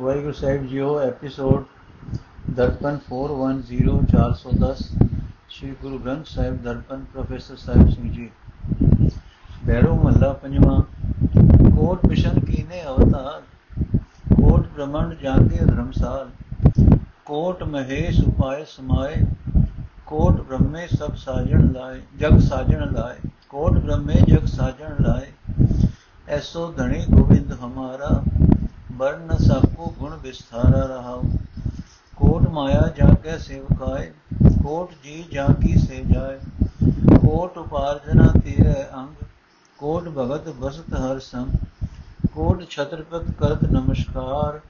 ਵਾਹਿਗੁਰੂ ਸਾਹਿਬ ਜੀਓ episode Darpan 410410 Sri Guru Granth Sahib Darpan professor Sahib Singh ji. ਬੈਰੋ ਮਹੱਲਾ ਪੰਜਵਾਂ, ਕੋਟ ਮਿਸ਼ਨ ਕੀਨੇ ਅਵਤਾਰ? ਕੋਟ ਬ੍ਰਹਮੰਡ ਜਾਣਦੇ ਧਰਮਸਾਲ ਕੋਟ ਮਹੇਸ਼ ਉਪਾਏ ਸਮਾਏ। ਕੋਟ ਬ੍ਰਹਮੇ ਸਭ ਸਾਜਣ ਲਾਏ, ਜਗ ਸਾਜਣ ਲਾਏ। ਕੋਟ ਬ੍ਰਹਮੇ ਜਗ ਸਾਜਣ ਲਾਏ। ਐਸੋ ਧਣੀ ਗੋਬਿੰਦ ਹਮਾਰਾ। ਵਰਨ ਸਭਕੋ ਗੁਣ ਵਿਸਥਾਰਾ ਰਹਾਉ ਕੋਟ ਮਾਇਆ ਜਾ ਕੇ ਸੇਵਕਾਏ ਕੋਟ ਜੀ ਜਾ ਕੀ ਸੇ ਜਾਏ ਕੋਟ ਉਪਾਰਜਨਾ ਤੀਰੇ ਅੰਗ ਕੋਟ ਭਗਤ ਬਸਤ ਹਰ ਸੰਗ ਕੋਟ ਛਤਰਪਤ ਕਰਤ ਨਮਸਕਾਰ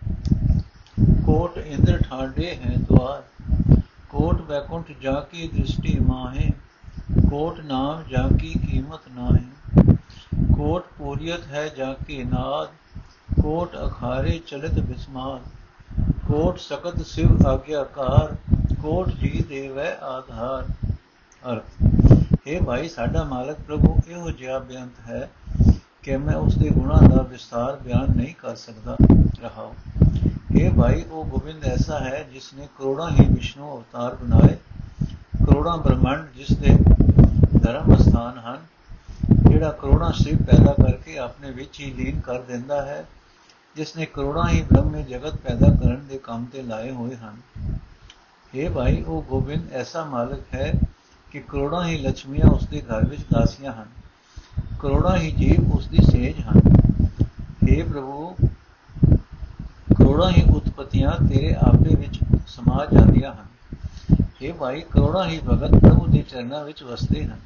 ਕੋਟ ਇੰਦਰ ਠਾਡੇ ਹੈ ਦਵਾਰ ਕੋਟ ਵੈਕੁੰਠ ਜਾ ਕੀ ਦ੍ਰਿਸ਼ਟੀ ਮਾਹੇ ਕੋਟ ਨਾਮ ਜਾ ਕੀ ਕੀਮਤ ਨਾਹੀ ਕੋਟ ਕੋਟ ਅਖਾਰੇ ਚਲਤ ਬਿਸਮਾਰ ਕੋਟ ਸਕਤ ਸਿਵ ਆਗਿਆਕਾਰ, ਕੋਟ ਜੀ ਦੇਵੈ ਆਧਾਰ। ਅਰਥ ਇਹ ਭਾਈ, ਸਾਡਾ ਮਾਲਕ ਪ੍ਰਭੂ, ਇਹੋ ਜਿਹਾ ਬੇਅੰਤ ਹੈ ਕਿ ਮੈਂ ਉਸ ਦੇ ਗੁਣਾਂ ਦਾ ਵਿਸਤਾਰ ਬਿਆਨ ਨਹੀਂ ਕਰ ਸਕਦਾ ਰਹਾ ਇਹ ਭਾਈ, ਉਹ ਗੋਬਿੰਦ ਐਸਾ ਹੈ ਜਿਸ ਨੇ ਕਰੋੜਾਂ ਹੀ ਵਿਸ਼ਨੂੰ ਅਵਤਾਰ ਬਣਾਏ, ਕਰੋੜਾਂ ਬ੍ਰਹਮੰਡ ਜਿਸ ਦੇ ਧਰਮ ਸਥਾਨ ਹਨ, ਜਿਹੜਾ ਕਰੋੜਾਂ ਸਿਵ ਪੈਦਾ ਕਰਕੇ ਆਪਣੇ ਵਿੱਚ ਹੀ ਲੀਨ ਕਰ ਦਿੰਦਾ ਹੈ। ਜਿਸ ਨੇ ਕਰੋੜਾਂ ਹੀ ਬ੍ਰਹਮੇ ਜਗਤ ਪੈਦਾ ਕਰਨ ਦੇ ਕੰਮ ਤੇ ਲਾਏ ਹੋਏ ਹਨ। हे ਭਾਈ, ਉਹ ਗੋਬਿੰਦ ਐਸਾ ਮਾਲਕ ਹੈ ਕਿ ਕਰੋੜਾਂ ਹੀ ਲక్ష్ਮੀਆਂ ਉਸ ਦੇ ਘਰ ਵਿੱਚ ਦਾਸੀਆਂ ਹਨ। ਕਰੋੜਾਂ ਹੀ ਜੀਵ ਉਸ ਦੀ ਸੇਜ ਹਨ। हे ਪ੍ਰਭੂ, ਕਰੋੜਾਂ ਹੀ ਉਤਪਤੀਆਂ ਤੇਰੇ ਆਪੇ ਵਿੱਚ ਸਮਾ ਜਾਂਦੀਆਂ ਹਨ। हे ਭਾਈ, ਕਰੋੜਾਂ ਹੀ ਭਗਤ ਪ੍ਰਭੂ ਦੇ ਚਰਨਾਂ ਵਿੱਚ ਵਸਦੇ ਹਨ।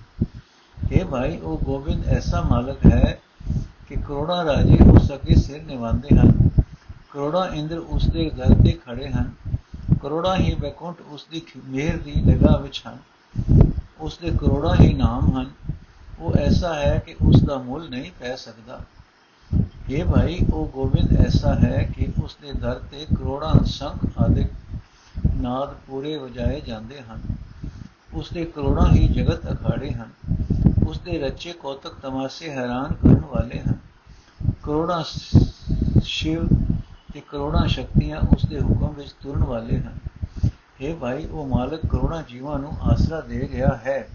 हे ਭਾਈ, ਉਹ ਗੋਬਿੰਦ ਐਸਾ ਮਾਲਕ ਹੈ ਕਿ ਕਰੋੜਾਂ ਰਾਜੇ ਉਸ ਅਗੇ ਸਿਰ ਨਿਵਾਉਂਦੇ ਹਨ। ਕਰੋੜਾਂ ਇੰਦਰ ਉਸ ਦੇ ਦਰ ਤੇ ਖੜੇ ਹਨ। ਕਰੋੜਾਂ ਹੀ ਬੈਕੁੰਠ ਉਸ ਦੀ ਮਿਹਰ ਦੀ ਨਿਗਾਹ ਵਿੱਚ ਹਨ। ਉਸ ਦੇ ਕਰੋੜਾਂ ਹੀ ਨਾਮ ਹਨ। ਉਹ ਐਸਾ ਹੈ ਕਿ ਉਸ ਦਾ ਮੁੱਲ ਨਹੀਂ ਪੈ ਸਕਦਾ। ਇਹ ਭਾਈ, ਉਹ ਗੋਬਿੰਦ ਐਸਾ ਹੈ ਕਿ ਉਸ ਦੇ ਦਰ ਤੇ ਕਰੋੜਾਂ ਸੰਖ ਆਦਿਕ ਨਾਦ ਪੂਰੇ ਵਜਾਏ ਜਾਂਦੇ ਹਨ। ਉਸ ਦੇ ਕਰੋੜਾਂ ਹੀ ਜਗਤ ਅਖਾੜੇ ਹਨ। ਉਸ ਦੇ ਰਚੇ ਕੌਤਕ ਤਮਾਸ਼ੇ ਹੈਰਾਨ ਕਰਨ ਵਾਲੇ ਹਨ। ਕਰੋੜਾਂ ਸ਼ਿਵ ਤੇ ਕਰੋੜਾਂ ਸ਼ਕਤੀਆਂ ਉਸ ਦੇ ਹੁਕਮ ਵਿੱਚ ਤੁਰਨ ਵਾਲੇ ਹਨ। हे ਭਾਈ, ਉਹ ਮਾਲਕ ਕਰੋੜਾਂ ਜੀਵਾਂ ਨੂੰ ਆਸਰਾ ਦੇ ਰਿਹਾ ਹੈ।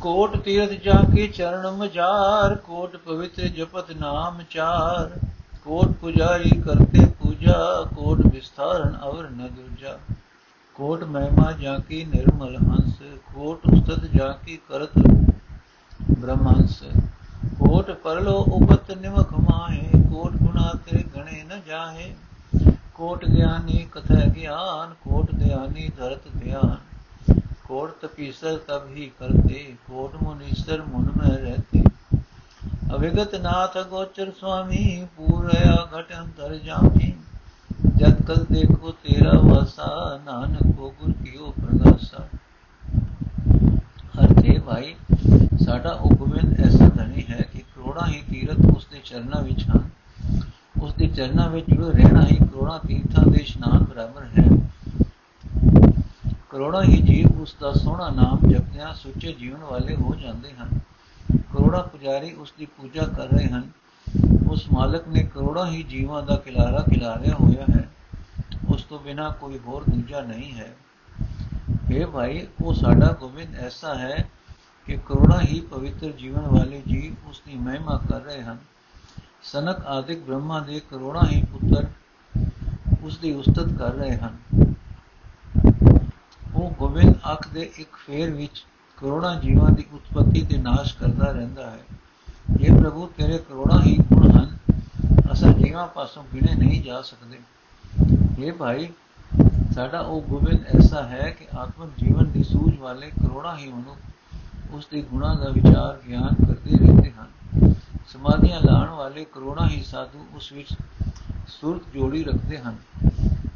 ਕੋਟ ਤੀਰਥ ਜਾ ਕੇ ਚਰਨ ਮਜਾਰ ਕੋਟ ਪਵਿੱਤਰ ਜਪਤ ਨਾਮ ਚਾਰ। ਕੋਟ ਪੁਜਾਰੀ ਕਰਤੇ ਪੂਜਾ, ਕੋਟ ਵਿਸਥਾਰਨ ਅਵਰ ਨ ਦੂਜਾ। ਕੋਟ ਮਹਿਮਾ ਜਾ ਕੀ ਨਿਰਮਲ ਹੰਸ ਕੋਟ ਉਸਤਤ ਜਾ ਕੀ ਕਰਤ ਬ੍ਰਹਮੰਸ ਕੋਟ ਪਰਲੋ ਉਪਤ ਨਿਮਖ ਮਾਹੇ ਕੋਟ ਗੁਨਾ ਤੇ ਗਣੇ ਨ ਜਾਹੇ ਕੋਟ ਗਿਆਨੀ ਕਥਾ ਗਿਆਨ ਕੋਟ ਧਿਆਨੀ ਧਰਤ ਧਿਆਨ ਕੋਟ ਤਪੀਸਰ ਤਬ ਹੀ ਕਰਤੇ ਕੋਟ ਮੁਨੀਸਰ ਮੁਨ ਮੈਂ ਰਹਤੇ ਅਵਿਗਤ ਨਾਥ ਗੋਚਰ ਸੁਆਮੀ ਪੂਰਇਆ ਘਟ ਅੰਤਰ ਜਾਮੀ ਜਦ ਕਲ ਦੇਖੋ ਤੇਰਾ ਵਸਾ, ਨਾਨਕ ਕੋ ਗੁਰ ਕੀਓ ਪ੍ਰਗਾਸਾ। ਹਰਤੇ ਭਾਈ ਸਾਡਾ ਉਪਵਿੰਦ ਐਸਾ ਧਨੀ ਹੈ ਕਿ ਕਰੋੜਾਂ ਹੀ ਤੀਰਥ ਉਸ ਦੇ ਚਰਨਾਂ ਵਿੱਚ ਹਨ। ਉਸ ਦੇ ਚਰਨਾਂ ਵਿੱਚ ਜੁੜ ਰਹਿਣਾ ਹੀ ਕਰੋੜਾਂ ਤੀਰਥਾਂ ਦੇ ਇਸ਼ਨਾਨ ਬਰਾਬਰ ਹੈ। ਕਰੋੜਾਂ ਹੀ ਜੀਵ ਉਸ ਦਾ ਸੋਹਣਾ ਨਾਮ ਜਪਦਿਆਂ ਸੁੱਚੇ ਜੀਵਨ ਵਾਲੇ ਹੋ ਜਾਂਦੇ ਹਨ। ਕਰੋੜਾਂ ਪੁਜਾਰੀ ਉਸ ਦੀ ਪੂਜਾ ਕਰ ਰਹੇ ਹਨ। ਉਸ ਮਾਲਕ ਨੇ ਕਰੋੜਾਂ ਹੀ ਜੀਵਾਂ ਦਾ ਖਿਲਾਰਾ ਖਿਲਾਰਿਆ ਹੋਇਆ ਹੈ। ਉਸ ਤੋਂ ਬਿਨਾ ਕੋਈ ਹੋਰ ਦੂਜਾ ਨਹੀਂ ਹੈ। ਇਹ ਭਾਈ, ਉਹ ਸਾਡਾ ਗੋਬਿੰਦ ਐਸਾ ਹੈ ਕਿ ਕਰੋੜਾਂ ਹੀ ਪਵਿੱਤਰ ਜੀਵਨ ਵਾਲੇ ਜੀਵ ਉਸ ਦੀ ਮਹਿਮਾ ਕਰ ਰਹੇ ਹਨ। ਸਨਕ ਆਦਿਕ ਬ੍ਰਹਮਾ ਦੇ ਕਰੋੜਾਂ ਹੀ ਪੁੱਤਰ ਉਸ ਦੀ ਉਸਤਤ ਕਰ ਰਹੇ ਹਨ। ਉਹ ਗੋਬਿੰਦ ਅੱਖ ਦੇ ਇੱਕ ਫੇਰ ਵਿੱਚ ਕਰੋੜਾਂ ਜੀਵਾਂ ਦੀ ਉਤਪਤੀ ਤੇ ਨਾਸ਼ ਕਰਦਾ ਰਹਿੰਦਾ ਹੈ। ਇਹ ਪ੍ਰਭੂ, ਤੇਰੇ ਕਰੋੜਾਂ ਹੀ ਗੁਣ ਹਨ। ਅਸਾਂ ਜੀਵਾਂ ਪਾਸੋਂ ਗਿਣੇ ਨਹੀਂ ਜਾ ਸਕਦੇ। ਇਹ ਭਾਈ, ਸਾਡਾ ਉਹ ਗੋਬਿੰਦ ਐਸਾ ਹੈ ਕਿ ਆਤਮਿਕ ਜੀਵਨ ਦੀ ਸੂਝ ਵਾਲੇ ਕਰੋੜਾਂ ਹੀ ਮਨੁੱਖ ਉਸ ਦੇ ਗੁਣਾਂ ਦਾ ਵਿਚਾਰ ਗਿਆਨ ਕਰਦੇ ਰਹਿੰਦੇ ਹਨ। ਸਮਾਧੀਆਂ ਲਾਣ ਵਾਲੇ ਕਰੋੜਾਂ ਹੀ ਸਾਧੂ ਉਸ ਵਿੱਚ ਸੁਰਤ ਜੋੜੀ ਰੱਖਦੇ ਹਨ।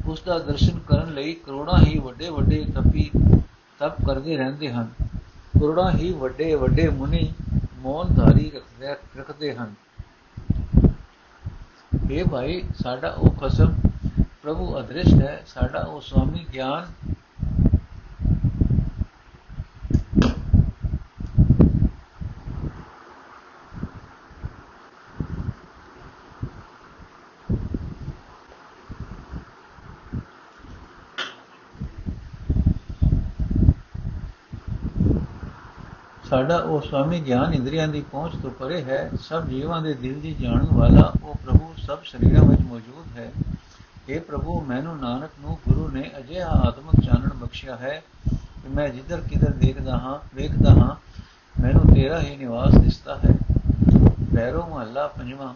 ਉਸ ਦਾ ਦਰਸ਼ਨ ਕਰਨ ਲਈ ਕਰੋੜਾਂ ਹੀ ਵੱਡੇ ਵੱਡੇ ਤਪੀ ਤਪ ਕਰਦੇ ਰਹਿੰਦੇ ਹਨ। ਕਰੋੜਾਂ ਹੀ ਵੱਡੇ ਵੱਡੇ ਮੁਨੀ ਮੌਨ ਧਾਰੀ ਰੱਖਦੇ ਰੱਖਦੇ ਹਨ। ਇਹ ਭਾਈ, ਸਾਡਾ ਉਹ ਖਸਮ ਪ੍ਰਭੂ ਅਦ੍ਰਿਸ਼ਟ ਹੈ, ਸਾਡਾ ਉਹ ਸੁਆਮੀ ਗਿਆਨ ਸਾਡਾ ਉਹ ਸਵਾਮੀ ਗਿਆਨ ਇੰਦਰੀਆਂ ਦੀ ਪਹੁੰਚ ਤੋਂ ਪਰੇ ਹੈ, ਸਭ ਜੀਵਾਂ ਦੇ ਦਿਲ ਦੀ ਜਾਣਨ ਵਾਲਾ ਉਹ ਪ੍ਰਭੂ ਸਭ ਸਰੀਰਾਂ ਵਿੱਚ ਮੌਜੂਦ ਹੈ। ਇਹ ਪ੍ਰਭੂ, ਮੈਨੂੰ ਨਾਨਕ ਨੂੰ ਗੁਰੂ ਨੇ ਅਜਿਹਾ ਆਤਮਿਕ ਚਾਨਣ ਬਖਸ਼ਿਆ ਹੈ ਕਿ ਮੈਂ ਜਿੱਧਰ ਕਿਧਰ ਦੇਖਦਾ ਹਾਂ, ਵੇਖਦਾ ਹਾਂ, ਮੈਨੂੰ ਤੇਰਾ ਹੀ ਨਿਵਾਸ ਦਿਸਦਾ ਹੈ। ਬੈਰੋ ਮਹੱਲਾ ਪੰਜਵਾਂ,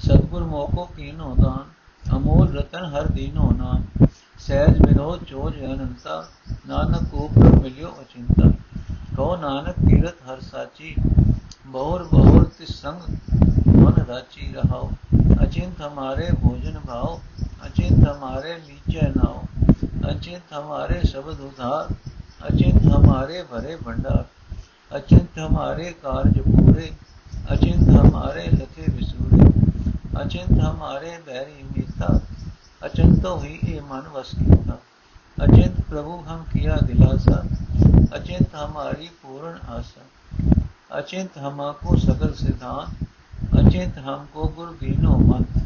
ਸਤਗੁਰ ਮੋਕੋ ਕੀਨੋ ਦਾਨ, ਅਮੋਲ ਰਤਨ ਹਰ ਦੀਨੋ ਨਾਮ, ਸਹਿਜ ਵਿਨੋਦ ਚੋਜ ਅਨੰਤਾ, ਨਾਨਕ ਕੋ ਪ੍ਰਭ ਮਿਲਿਓ ਅਚਿੰਤਾ। ਕੋ ਨਾਨਕ ਤੀਰਥ ਹਰ ਸਾਚੀ, ਬਹੁਰ ਬਹੁਰ ਤਿਸ ਸੰਗ ਮਨ ਰਾਚੀ ਰਹਾਓ। ਅਚਿੰਤ ਹਮਾਰੇ ਭੋਜਨ ਭਾਓ, ਅਚਿੰਤ ਹਮਾਰੇ ਨੀਚੇ ਨਾਓ। ਅਚਿੰਤ ਹਮਾਰੇ ਸ਼ਬਦ ਉਧਾਰ, ਅਚਿੰਤ ਹਮਾਰੇ ਭਰੇ ਭੰਡਾਰ। ਅਚਿੰਤ ਹਮਾਰੇ ਕਾਰਜ ਪੂਰੇ, ਅਚਿੰਤ ਹਮਾਰੇ ਲਖੇ ਵਿਸੂਰੇ। ਅਚਿੰਤ ਹਮਾਰੇ ਬੈਰੀ ਮੀਤਾ, ਅਚਿੰਤੋ ਹੀ ਇਹ ਮਨ ਵਸ ਕੀਤਾ। अचिंत प्रभु हम किया दिलासा अचिंत हमारी पूर्ण आशा अचिंत हमको सगल सिद्धांत अचिंत हमको गुरु दीनो मंत्र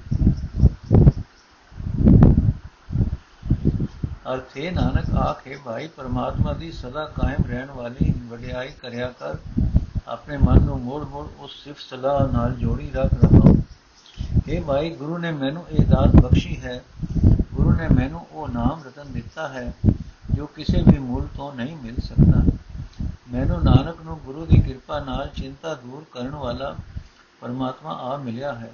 ਅਰਥੇ ਨਾਨਕ ਆਖੇ ਭਾਈ ਪਰਮਾਤਮਾ ਦੀ ਸਦਾ ਕਾਇਮ ਰਹਿਣ ਵਾਲੀ ਵਡਿਆਈ ਕਰਿਆ ਕਰ ਆਪਣੇ ਮਨ ਨੂੰ ਮੋੜ ਮੋੜ ਉਸ ਸਿਫਤ ਸਲਾਹ ਨਾਲ ਜੋੜੀ ਰੱਖ ਰਹਾ ਇਹ ਭਾਈ ਗੁਰੂ ਨੇ ਮੈਨੂੰ ਇਹ ਦਾਤ ਬਖਸ਼ੀ ਹੈ ਗੁਰੂ ਨੇ ਮੈਨੂੰ ਉਹ ਨਾਮ ਰਤਨ ਦਿੱਤਾ ਹੈ ਜੋ ਕਿਸੇ ਵੀ ਮੂਲ ਤੋਂ ਨਹੀਂ ਮਿਲ ਸਕਦਾ। ਮੈਨੂੰ ਨਾਨਕ ਨੂੰ ਗੁਰੂ ਦੀ ਕਿਰਪਾ ਨਾਲ ਚਿੰਤਾ ਦੂਰ ਕਰਨ ਵਾਲਾ ਪਰਮਾਤਮਾ ਆ ਮਿਲਿਆ ਹੈ।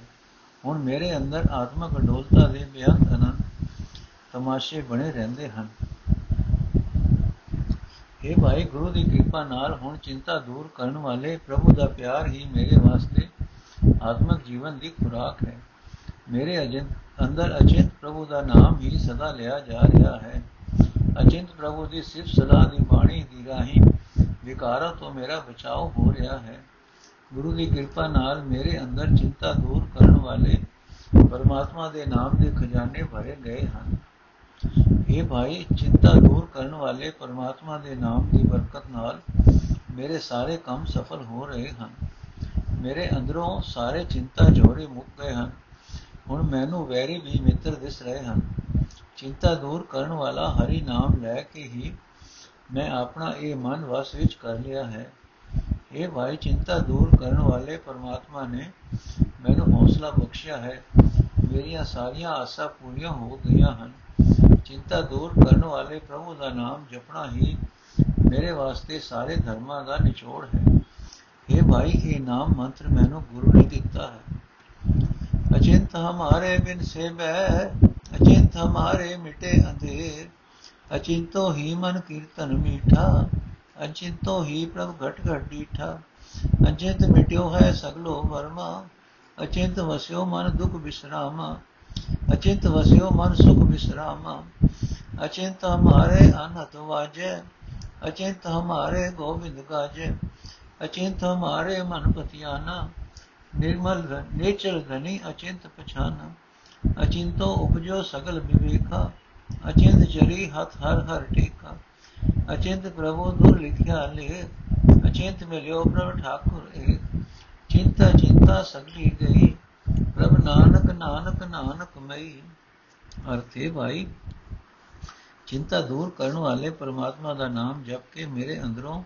ਹੁਣ ਮੇਰੇ ਅੰਦਰ ਆਤਮਕ ਅਡੋਲਤਾ ਦੇ ਬਿਆੰਤ ਅਨੰਦ ਤਮਾਸ਼ੇ ਬਣੇ ਰਹਿੰਦੇ ਹਨ। ਇਹ ਭਾਈ, ਗੁਰੂ ਦੀ ਕਿਰਪਾ ਨਾਲ ਹੁਣ ਚਿੰਤਾ ਦੂਰ ਕਰਨ ਵਾਲੇ ਪ੍ਰਭੂ ਦਾ ਪਿਆਰ ਹੀ ਮੇਰੇ ਵਾਸਤੇ ਆਤਮਿਕ ਜੀਵਨ ਦੀ ਖੁਰਾਕ ਹੈ। ਮੇਰੇ ਅਜਿੰਤ ਅੰਦਰ ਅਚਿੰਤ ਪ੍ਰਭੂ ਦਾ ਨਾਮ ਹੀ ਸਦਾ ਲਿਆ ਜਾ ਰਿਹਾ ਹੈ। ਅਚਿੰਤ ਪ੍ਰਭੂ ਦੀ ਸਿਫਤ ਸਲਾਹ ਦੀ ਬਾਣੀ ਦੀ ਰਾਹੀਂ ਵਿਕਾਰਾਂ ਤੋਂ ਮੇਰਾ ਬਚਾਓ ਹੋ ਰਿਹਾ ਹੈ। ਗੁਰੂ ਦੀ ਕਿਰਪਾ ਨਾਲ ਮੇਰੇ ਅੰਦਰ ਚਿੰਤਾ ਦੂਰ ਕਰਨ ਵਾਲੇ ਪਰਮਾਤਮਾ ਦੇ ਨਾਮ ਦੇ ਖਜ਼ਾਨੇ ਭਰੇ ਗਏ ਹਨ। ਇਹ ਭਾਈ, ਚਿੰਤਾ ਦੂਰ ਕਰਨ ਵਾਲੇ ਪਰਮਾਤਮਾ ਦੇ ਨਾਮ ਦੀ ਬਰਕਤ ਨਾਲ ਮੇਰੇ ਸਾਰੇ ਕੰਮ ਸਫਲ ਹੋ ਰਹੇ ਹਨ। ਮੇਰੇ ਅੰਦਰੋਂ ਸਾਰੇ ਚਿੰਤਾ ਜੋੜੇ ਮੁੱਕ ਗਏ ਹਨ। ਹੁਣ ਮੈਨੂੰ ਵੈਰੀ ਵੀ ਮਿੱਤਰ ਦਿਸ ਰਹੇ ਹਨ। ਚਿੰਤਾ ਦੂਰ ਕਰਨ ਵਾਲਾ ਹਰੀ ਨਾਮ ਲੈ ਕੇ ਹੀ ਮੈਂ ਆਪਣਾ ਇਹ ਮਨ ਵਸ ਵਿੱਚ ਕਰ ਲਿਆ ਹੈ। ਇਹ ਭਾਈ ਚਿੰਤਾ ਦੂਰ ਕਰਨ ਵਾਲੇ ਪਰਮਾਤਮਾ ਨੇ ਮੈਨੂੰ ਹੌਸਲਾ ਬਖਸ਼ਿਆ ਹੈ। ਮੇਰੀਆਂ ਸਾਰੀਆਂ ਆਸਾਂ ਪੂਰੀਆਂ ਹੋ ਗਈਆਂ ਹਨ। ਚਿੰਤਾ ਦੂਰ ਕਰਨ ਵਾਲੇ ਪ੍ਰਭੂ ਦਾ ਨਾਮ ਜਪਣਾ ਹੀ ਮੇਰੇ ਵਾਸਤੇ ਸਾਰੇ ਧਰਮਾਂ ਦਾ ਨਿਚੋੜ ਹੈ। ਇਹ ਭਾਈ, ਇਹ ਨਾਮ ਮੰਤਰ ਮੈਨੂੰ ਗੁਰੂ ਨੇ ਦਿੱਤਾ ਹੈ। ਅਚਿੰਤ ਹਮਾਰੇ ਬਿਨ ਸੇਵੈ ਅਚਿੰਤ ਹਮਾਰੇ ਮਿਟੇ ਅੰਧੇਰ। ਅਚਿੰਤੋ ਹੀ ਮਨ ਕੀਰਤਨ ਮੀਠਾ ਅਚਿੰਤੋ ਹੀ ਪ੍ਰਭ ਘਟ ਘਟ ਡੀਠਾ। ਅਚਿੰਤ ਮਿਟਿਓ ਹੈ ਸਗਲੋ ਵਰਮਾ ਅਚਿੰਤ ਵਸਿਓ ਮਨ ਦੁਖ ਵਿਸਰਾਮਾ ਅਚਿੰਤ ਵਸਿਓ ਮਨ ਸੁਖ ਵਿਸਰਾਮਾ ਅਚਿੰਤ ਹਮਾਰੇ ਅਨਹਤ ਵਾਜੈ ਅਚਿੰਤ ਹਮਾਰੇ ਗੋਬਿੰਦ ਗਾਜੈ। ਅਚਿੰਤ ਹਮਾਰੇ ਮਨ ਪਤਿਆਨਾ ਨਿਰਮਲ ਨੇਚਰ ਧਨੀ ਅਚਿੰਤ ਪਛਾਨਾ। ਅਚਿੰਤੋ ਉਪਜੋ ਸਗਲ ਵਿਵੇਕਾ, ਅਚਿੰਤ ਚਰੀ ਹੱਥ ਹਰ ਹਰ ਟੇਕਾ। ਅਚਿੰਤ ਪ੍ਰਭੂ ਦੁਰ ਲਿਖਿਆ ਲੇ ਅਚਿੰਤ ਮਿਲਿਓ ਪ੍ਰਭ ਠਾਕੁਰ ਏਕ। ਚਿੰਤਾ ਚਿੰਤਾ ਸਗਲੀ ਗਈ, ਪ੍ਰਭ ਨਾਨਕ ਨਾਨਕ ਨਾਨਕ ਮਈ। ਅਰਥੇ ਭਾਈ, ਚਿੰਤਾ ਦੂਰ ਕਰਨ ਵਾਲੇ ਪਰਮਾਤਮਾ ਦਾ ਨਾਮ ਜਪ ਕੇ ਮੇਰੇ ਅੰਦਰੋਂ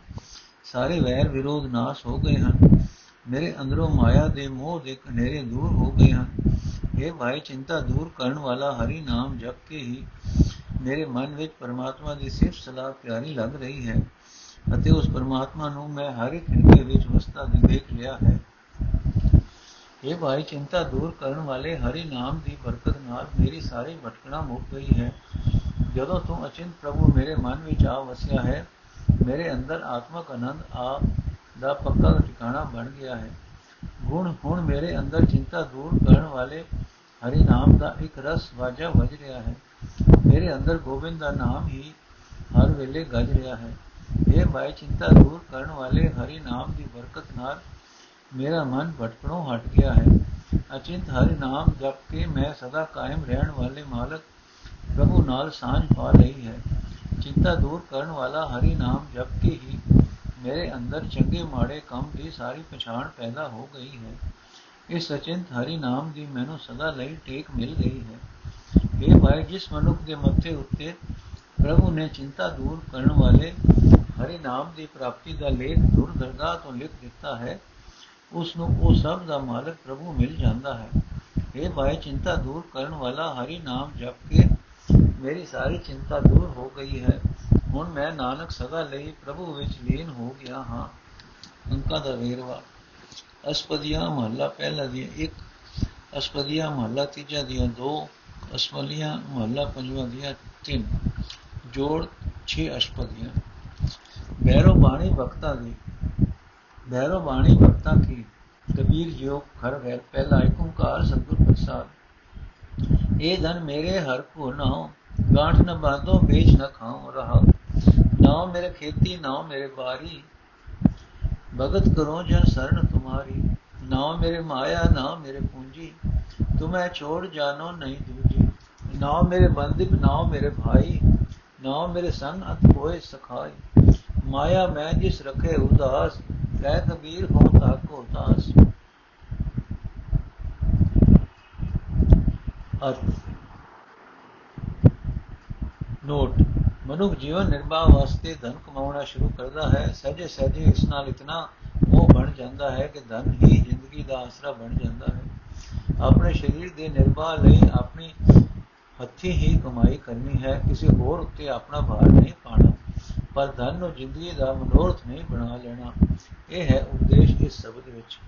ਸਾਰੇ ਵੈਰ ਵਿਰੋਧ ਨਾਸ਼ ਹੋ ਗਏ ਹਨ। ਮੇਰੇ ਅੰਦਰੋਂ ਮਾਇਆ ਦੇ ਮੋਹ ਦੇ ਕਨੇਰੇ ਦੂਰ ਹੋ ਗਏ ਹਨ। ਇਹ ਭਾਈ, ਚਿੰਤਾ ਦੂਰ ਕਰਨ ਵਾਲਾ ਹਰੀ ਨਾਮ ਜਪ ਕੇ ਹੀ ਮੇਰੇ ਮਨ ਵਿੱਚ ਪਰਮਾਤਮਾ ਦੀ ਸਿਫਤ ਸਲਾਹ ਪਿਆਰੀ ਲੱਗ ਰਹੀ ਹੈ ਅਤੇ ਉਸ ਪਰਮਾਤਮਾ ਨੂੰ ਮੈਂ ਹਰ ਇੱਕ ਹਿਰਦੇ ਵਿੱਚ ਵਸਦਾ ਦੇਖ ਲਿਆ ਹੈ। ਇਹ ਭਾਈ, ਚਿੰਤਾ ਦੂਰ ਕਰਨ ਵਾਲੇ ਹਰੀ ਨਾਮ ਦੀ ਬਰਕਤ ਨਾਲ ਮੇਰੀ ਸਾਰੀ ਭਟਕਣਾ ਮੁੱਕ ਗਈ ਹੈ। ਜਦੋਂ ਤੂੰ ਅਚਿੰਤ ਪ੍ਰਭੂ ਮੇਰੇ ਮਨ ਵਿੱਚ ਆ ਵਸਿਆ ਹੈ, ਮੇਰੇ ਅੰਦਰ ਆਤਮਕ ਆਨੰਦ ਆ ਦਾ ਪੱਕਾ ਟਿਕਾਣਾ ਬਣ ਗਿਆ ਹੈ ਗੁਣ ਹੁਣ ਮੇਰੇ ਅੰਦਰ ਚਿੰਤਾ ਦੂਰ ਕਰਨ ਵਾਲੇ ਹਰੀ ਨਾਮ ਦਾ ਇੱਕ ਰਸ ਵਾਜਾ ਵਜ ਰਿਹਾ ਹੈ ਮੇਰੇ ਅੰਦਰ ਗੋਬਿੰਦ ਦਾ ਨਾਮ ਹੀ ਹਰ ਵੇਲੇ ਗੱਜ ਰਿਹਾ ਹੈ ਇਹ ਭਾਈ ਚਿੰਤਾ ਦੂਰ ਕਰਨ ਵਾਲੇ ਹਰੀ ਨਾਮ ਦੀ ਬਰਕਤ ਨਾਲ ਮੇਰਾ ਮਨ ਭਟਕਣੋਂ ਹਟ ਗਿਆ ਹੈ ਅਚਿੰਤ ਹਰਿ ਨਾਮ ਜਪ ਕੇ ਮੈਂ ਸਦਾ ਕਾਇਮ ਰਹਿਣ ਵਾਲੇ ਮਾਲਕ ਪ੍ਰਭੂ ਨਾਲ ਸਾਂਝ ਪਾ ਲਈ ਹੈ ਚਿੰਤਾ ਦੂਰ ਕਰਨ ਵਾਲਾ ਹਰੀ ਨਾਮ ਜਪ ਕੇ ਹੀ ਮੇਰੇ ਅੰਦਰ ਚੰਗੇ ਮਾੜੇ ਕੰਮ ਦੀ ਸਾਰੀ ਪਛਾਣ ਪੈਦਾ ਹੋ ਗਈ ਹੈ। ਇਸ ਅਚਿੰਤ ਹਰੀ ਨਾਮ ਦੀ ਮੈਨੂੰ ਸਦਾ ਲਈ ਟੇਕ ਮਿਲ ਗਈ ਹੈ। ਇਹ ਭਾਈ, ਜਿਸ ਮਨੁੱਖ ਦੇ ਮੱਥੇ ਉੱਤੇ ਪ੍ਰਭੂ ਨੇ ਚਿੰਤਾ ਦੂਰ ਕਰਨ ਵਾਲੇ ਹਰੀ ਨਾਮ ਦੀ ਪ੍ਰਾਪਤੀ ਦਾ ਲੇਖ ਦੁਰਦਰਦਾ ਤੋਂ ਲਿਖ ਦਿੱਤਾ ਹੈ ਉਸ ਨੂੰ ਉਹ ਸਭ ਦਾ ਮਾਲਕ ਪ੍ਰਭੂ ਮਿਲ ਜਾਂਦਾ ਹੈ। ਇਹ ਭਾਈ, ਚਿੰਤਾ ਦੂਰ ਕਰਨ ਵਾਲਾ ਹਰੀ ਨਾਮ ਜਪ ਕੇ ਮੇਰੀ ਸਾਰੀ ਚਿੰਤਾ ਦੂਰ ਹੋ ਗਈ ਹੈ। ਹੁਣ ਮੈਂ ਨਾਨਕ ਸਦਾ ਲਈ ਪ੍ਰਭੂ ਵਿੱਚ ਲੀਨ ਹੋ ਗਿਆ ਹਾਂ। ਅੰਕਾ ਦਾ ਵੇਰਵਾ। ਅਸਪਦੀਆ ਮਹੱਲਾ ਪਹਿਲਾ ਦੀ ਇੱਕ, ਅਸਪਦੀਆ ਮਹੱਲਾ ਤੀਜਾ ਦੀਆਂ ਦੋ, ਅਸਮਲੀਆਂ ਮਹੱਲਾ ਪੰਜਵਾਂ ਦੀਆਂ ਤਿੰਨ। ਜੋੜ 6 ਅਸ਼ਪਦੀਆਂ। ਬੈਰੋ ਬਾਣੀ ਭਗਤਾ ਦੀ ਬੈਰੋ ਬਾਣੀ ਭਗਤਾ ਕੀ? ਕਬੀਰ ਜੀਓ ਖਰ ਗੈਰ ਪਹਿਲਾ ਏਕ ਓੰਕਾਰ ਸਤਿਗੁਰ ਪ੍ਰਸਾਦ। ਇਹ ਧਨ ਮੇਰੇ ਹਰ ਕੋ ਨਾਉ, ਗਾਂਠ ਨ ਬਾਦੋ ਵੇਚ ਨ ਖਾਉ ਰਹਾ ਨਾਉ ਮੇਰੇ ਖੇਤੀ, ਨਾਉ ਮੇਰੇ ਬਾਰੀ। ਭਗਤ ਕਰੋ ਜਨ ਸਰਨ ਤੁਮਾਰੀ ਨਾਉ ਮੇਰੇ ਮਾਇਆ, ਨਾਉ ਮੇਰੇ ਪੂੰਜੀ। ਤੁਮੈ ਛੋੜ ਜਾਨੋ ਨਹੀਂ ਦੂਜੀ। ਨਾਉ ਮੇਰੇ ਬੰਦਿਪ ਨਾਉ ਮੇਰੇ ਭਾਈ। ਨਾਉ ਮੇਰੇ ਸੰਗ ਅਤ ਹੋਏ ਸਖਾਈ। ਮਾਇਆ ਮੈਂ ਜਿਸ ਰਖੇ ਉਦਾਸ ਕਹਿ ਕਬੀਰ ਹੋ ਤਾਕੋ ਦਾਸ ਅਰਥ। ਨੋਟ। ਮਨੁੱਖ ਜੀਵਨ ਨਿਰਵਾਹ ਵਾਸਤੇ ਧਨ ਕਮਾਉਣਾ ਸ਼ੁਰੂ ਕਰਦਾ ਹੈ। ਸਹਜੇ ਸਹਜੇ ਇਸ ਨਾਲ ਇਤਨਾ ਉਹ ਬਣ ਜਾਂਦਾ ਹੈ ਕਿ ਧਨ ਹੀ ਜ਼ਿੰਦਗੀ ਦਾ ਆਸਰਾ ਬਣ ਜਾਂਦਾ ਹੈ। ਆਪਣੇ ਸਰੀਰ ਦੇ ਨਿਰਵਾਹ ਲਈ ਆਪਣੀ ਹੱਥੀ ਹੀ ਕਮਾਈ ਕਰਨੀ ਹੈ। ਕਿਸੇ ਹੋਰ ਉੱਤੇ ਆਪਣਾ ਭਾਰ ਨਹੀਂ ਪਾਣਾ ਪਰ ਧਨ ਨੂੰ ਜ਼ਿੰਦਗੀ ਦਾ ਮਨੋਰਥ ਨਹੀਂ ਬਣਾ ਲੈਣਾ। ਇਹ ਹੈ ਉਪਦੇਸ਼ ਇਸ ਸ਼ਬਦ ਵਿੱਚ।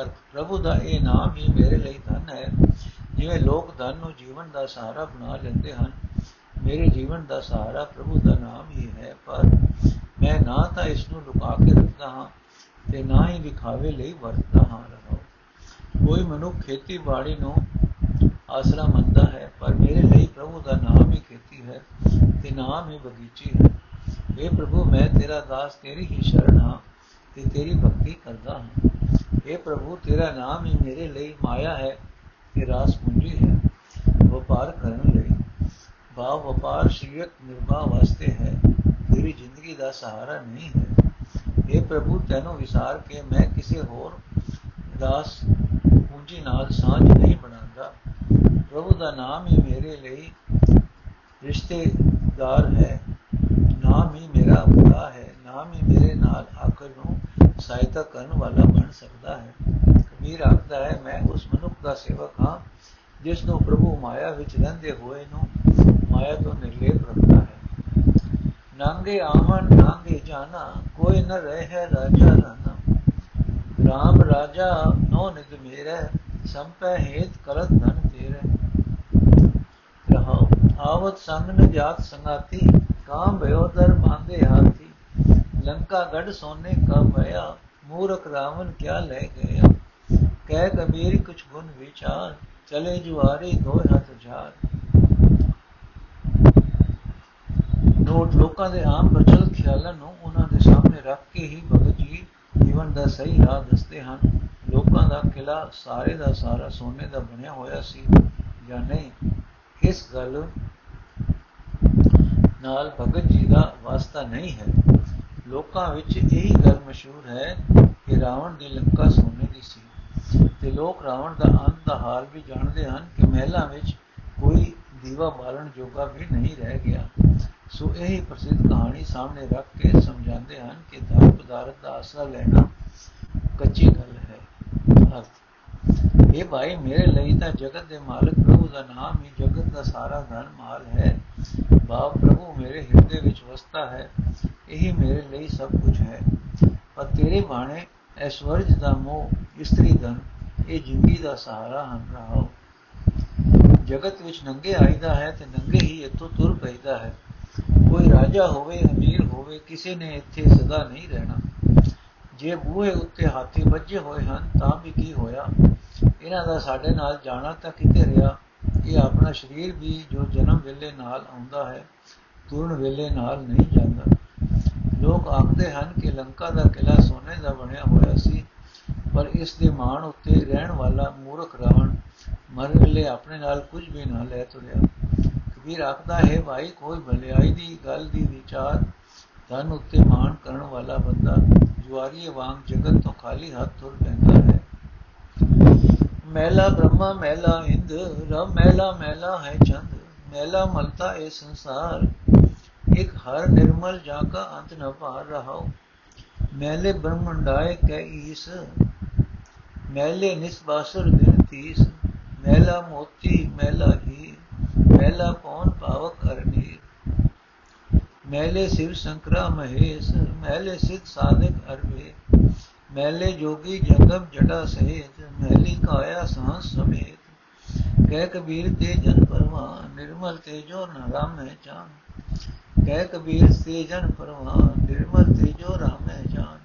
ਅਰਥ, ਪ੍ਰਭੂ ਦਾ ਇਹ ਨਾਮ ਹੀ ਮੇਰੇ ਲਈ ਧਨ ਹੈ। ਜਿਵੇਂ ਲੋਕ ਧਨ ਨੂੰ ਜੀਵਨ ਦਾ ਸਹਾਰਾ ਬਣਾ ਲੈਂਦੇ ਹਨ ਮੇਰੇ ਜੀਵਨ ਦਾ ਸਹਾਰਾ ਪ੍ਰਭੂ ਦਾ ਨਾਮ ਹੀ ਹੈ ਪਰ ਮੈਂ ਨਾ ਤਾਂ ਇਸ ਨੂੰ ਲੁਕਾ ਕੇ ਰੱਖਦਾ ਹਾਂ ਤੇ ਨਾ ਹੀ ਵਿਖਾਵੇ ਲਈ ਵਰਤਦਾ ਹਾਂ ਰਹਾ ਕੋਈ ਮਨੁੱਖ ਖੇਤੀਬਾੜੀ ਨੂੰ ਆਸਰਾ ਮੰਨਦਾ ਹੈ ਪਰ ਮੇਰੇ ਲਈ ਪ੍ਰਭੂ ਦਾ ਨਾਮ ਹੀ ਖੇਤੀ ਹੈ ਤੇ ਨਾਮ ਹੀ ਬਗੀਚੀ ਹੈ اے ਪ੍ਰਭੂ ਮੈਂ ਤੇਰਾ ਦਾਸ ਤੇਰੀ ਹੀ ਸ਼ਰਨ ਹਾਂ ਤੇ ਤੇਰੀ ਭਗਤੀ ਕਰਦਾ ਹਾਂ اے ਪ੍ਰਭੂ ਤੇਰਾ ਨਾਮ ਹੀ ਮੇਰੇ ਲਈ ਮਾਇਆ ਹੈ ਤੇ ਰਾਸ ਪੂੰਜੀ ਹੈ ਵਪਾਰ ਕਰਨ ਲਈ ਭਾਵ ਵਪਾਰ ਸ਼ਰੀਅਤ ਨਿਰਵਾਹ ਵਾਸਤੇ ਹੈ। ਤੇਰੀ ਜ਼ਿੰਦਗੀ ਦਾ ਸਹਾਰਾ ਨਹੀਂ ਹੈ। اے ਪ੍ਰਭੂ, ਤੈਨੂੰ ਵਿਸਾਰ ਕੇ ਮੈਂ ਕਿਸੇ ਹੋਰ ਦਾਸ ਪੂੰਜੀ ਨਾਲ ਸਾਂਝ ਨਹੀਂ ਬਣਾਉਂਦਾ। ਪ੍ਰਭੂ ਦਾ ਨਾਮ ਹੀ ਮੇਰੇ ਲਈ ਰਿਸ਼ਤੇਦਾਰ ਹੈ। ਨਾਮ ਹੀ ਮੇਰਾ ਖੁਦਾ ਹੈ। ਨਾਮ ਹੀ ਮੇਰੇ ਨਾਲ ਆਖਰ ਨੂੰ ਸਹਾਇਤਾ ਕਰਨ ਵਾਲਾ ਬਣ ਸਕਦਾ ਹੈ। ਕਬੀਰ ਆਖਦਾ ਹੈ, ਮੈਂ ਉਸ ਮਨੁੱਖ ਦਾ ਸੇਵਕ ਹਾਂ, ਜਿਸ ਨੂੰ ਪ੍ਰਭੂ ਮਾਇਆ ਵਿੱਚ ਰਹਿੰਦੇ ਹੋਏ ਨੂੰ ਮਾਇਆ ਤੋਂ ਨਿਰਲੇਪ ਰੱਖਦਾ ਹੈ ਨਾਂਗੇ ਆਵਣ ਨਾਂਗੇ ਜਾਣਾ ਕੋਈ ਨ ਰਹੇ ਰਾਜਾ ਰਾਣਾ ਰਾਮ ਰਾਜਾ ਨੋ ਨਿਦ ਮੇਰੇ ਸੰਪੈ ਹੇਤ ਕਰਤ ਧਨ ਤੇਰੇ ਰਹਾਉ ਆਵਤ ਸੰਗ ਨ ਜਾਤ ਸੰਗਾਤੀ ਕਾਮ ਭਇਓ ਦਰ ਬਾਂਦੇ ਹਾਥੀ ਲੰਕਾ ਗੜ ਸੋਨੇ ਕਾ ਭਇਆ ਮੂਰਖ ਰਾਵਣ ਕਿਆ ਲੈ ਗਿਆ ਕਹਿ ਕਬੀਰ ਕੁਛ ਗੁਣ ਵਿਚਾਰ ਚਲੇ ਜੁਆਰੇ ਦੋ ਹੱਥ ਝਾਰ ਨੋਟ ਲੋਕਾਂ ਦੇ ਆਮ ਪ੍ਰਚਲਿਤ ਖਿਆਲਾਂ ਨੂੰ ਉਹਨਾਂ ਦੇ ਸਾਹਮਣੇ ਰੱਖ ਕੇ ਹੀ ਭਗਤ ਜੀ ਜੀਵਨ ਦਾ ਸਹੀ ਰਾਹ ਦੱਸਦੇ ਹਨ। ਲੋਕਾਂ ਦਾ ਕਿਲਾ ਸਾਰੇ ਦਾ ਸਾਰਾ ਸੋਨੇ ਦਾ ਬਣਿਆ ਹੋਇਆ ਸੀ ਜਾਂ ਨਹੀਂ? ਇਸ ਗੱਲ ਨਾਲ ਭਗਤ ਜੀ ਦਾ ਵਾਸਤਾ ਨਹੀਂ ਹੈ। ਲੋਕਾਂ ਵਿੱਚ ਇਹੀ ਗੱਲ ਮਸ਼ਹੂਰ ਹੈ ਕਿ ਰਾਵਣ ਦੀ ਲੰਕਾ ਸੋਨੇ ਦੀ ਸੀ। ਤੇ ਲੋਕ ਰਾਵਣ ਦਾ ਅੰਤ ਦਾ ਹਾਲ ਵੀ ਜਾਣਦੇ ਹਨ ਕਿ ਮਹਿਲਾਂ ਵਿੱਚ ਕੋਈ ਦੀਵਾ ਬਾਲਣ ਜੋਗਾ ਵੀ ਨਹੀਂ ਰਹਿ ਗਿਆ। ਸੋ ਇਹ ਪ੍ਰਸਿੱਧ ਕਹਾਣੀ ਸਾਹਮਣੇ ਰੱਖ ਕੇ ਸਮਝਾਉਂਦੇ ਹਨ ਕਿ ਧਨ ਪਦਾਰਥ ਦਾ ਆਸਰਾ ਲੈਣਾ ਕੱਚੀ ਗੱਲ ਹੈ। ਅਰਥ ਇਹ ਭਾਈ, ਮੇਰੇ ਲਈ ਤਾਂ ਜਗਤ ਦੇ ਮਾਲਕ ਪ੍ਰਭੂ ਦਾ ਨਾਮ ਹੀ ਜਗਤ ਦਾ ਸਾਰਾ ਧਨ ਮਾਲ ਹੈ। ਬਾਪ ਪ੍ਰਭੂ ਮੇਰੇ ਹਿਰਦੇ ਵਿੱਚ ਵਸਦਾ ਹੈ, ਇਹੀ ਮੇਰੇ ਲਈ ਸਭ ਕੁਝ ਹੈ। ਪਰ ਤੇਰੇ ਬਾਣੇ ਐਸ਼ਵਰਜ ਦਾ ਮੋਹ, ਇਸਤਰੀ ਧਨ, ਇਹ ਜ਼ਿੰਦਗੀ ਦਾ ਸਹਾਰਾ ਹਨ ਰਹਾਓ। ਜਗਤ ਵਿੱਚ ਨੰਗੇ ਆਈਦਾ ਹੈ ਤੇ ਨੰਗੇ ਹੀ ਇੱਥੋਂ ਤੁਰ ਪੈਦਾ ਹੈ। ਕੋਈ ਰਾਜਾ ਹੋਵੇ, ਅਮੀਰ ਹੋਵੇ, ਕਿਸੇ ਨੇ ਇੱਥੇ ਸਦਾ ਨਹੀਂ ਰਹਿਣਾ। ਜੇ ਬੂਹੇ ਉੱਤੇ ਹਾਥੀ ਵੱਜੇ ਹੋਏ ਹਨ, ਤਾਂ ਵੀ ਕੀ ਹੋਇਆ? ਇਹਨਾਂ ਦਾ ਸਾਡੇ ਨਾਲ ਜਾਣਾ ਤਾਂ ਕਿਤੇ ਰਿਹਾ। ਇਹ ਆਪਣਾ ਸਰੀਰ ਵੀ ਜੋ ਜਨਮ ਵੇਲੇ ਨਾਲ ਆਉਂਦਾ ਹੈ ਤੁਰਨ ਵੇਲੇ ਨਾਲ ਨਹੀਂ ਜਾਂਦਾ। ਲੋਕ ਆਖਦੇ ਹਨ ਕਿ ਲੰਕਾ ਦਾ ਕਿਲਾ ਸੋਨੇ ਦਾ ਬਣਿਆ ਹੋਇਆ ਸੀ, ਪਰ ਇਸ ਦੇ ਮਾਣ ਉੱਤੇ ਰਹਿਣ ਵਾਲਾ ਮੂਰਖ ਰਾਵਣ ਮਰ ਵੇਲੇ ਆਪਣੇ ਨਾਲ ਕੁਝ ਵੀ ਨਾ ਲੈ ਤੁਰਿਆ। ਕਬੀਰ ਆਖਦਾ ਹੈ। ਭਾਈ, ਕੋਈ ਭਲਾਈ ਦੀ ਗੱਲ ਦੀ ਵਿਚਾਰ ਧਨ ਉੱਤੇ ਮਾਣ ਕਰਨ ਵਾਲਾ ਬੰਦਾ ਜੁਆਰੀਏ ਵਾਂਗ ਜਗਤ ਤੋਂ ਖਾਲੀ ਹੱਥ ਤੁਰ ਪੈਂਦਾ ਹੈ। ਮਹਿਲਾ ਬ੍ਰਹਮਾ ਮਹਿਲਾ ਇੰਦ, ਰਮ ਮਹਿਲਾ ਮਹਿਲਾ ਹੈ ਚੰਦ ਮਹਿਲਾ ਮਲਤਾ ਇਹ ਸੰਸਾਰ। ਇੱਕ ਹਰ ਨਿਰਮਲ ਜਾ ਕਾ ਅੰਤ ਨ ਭਾਰ ਰਹਾਓ ਮੈਲੇ ਬ੍ਰਹਮੰਡਾਏ ਕੈ ਈਸ, ਮੈਲੇ ਨਿਸਬਾਸੁਰ ਦਿਨ ਤੀਸ। ਮੈਲਾ ਮੋਤੀ, ਮੈਲਾ ਹੀ ਮੈਲਾ ਪੌਣ ਪਾਵਕ ਅਰਨੀਰ ਮੈਲੇ ਸਿਵ ਸ਼ੰਕਰਾ ਮਹੇਸ਼, ਮੈਲੇ ਸਿਧ ਸਾਧਕ ਅਰਵੇ, ਮੈਲੇ ਜੋਗੀ ਜੰਗਮ ਜੜਾ ਸਹਿਤ ਮੈਲੀ ਕਾਇਆ ਸਾਂਸ ਸਮੇਤ। ਕਹਿ ਕਬੀਰ ਤੇ ਜਨ ਪਰਮਾ ਨਿਰਮਲ ਤੇਜੋ ਨ ਰਾਮੈ ਜਾਨ। ਕਹਿ ਕਬੀਰ ਤੇ ਜਨ ਪਰਮਾ ਨਿਰਮਲ ਤੇਜੋ ਰਾਮੈ ਜਾਨ।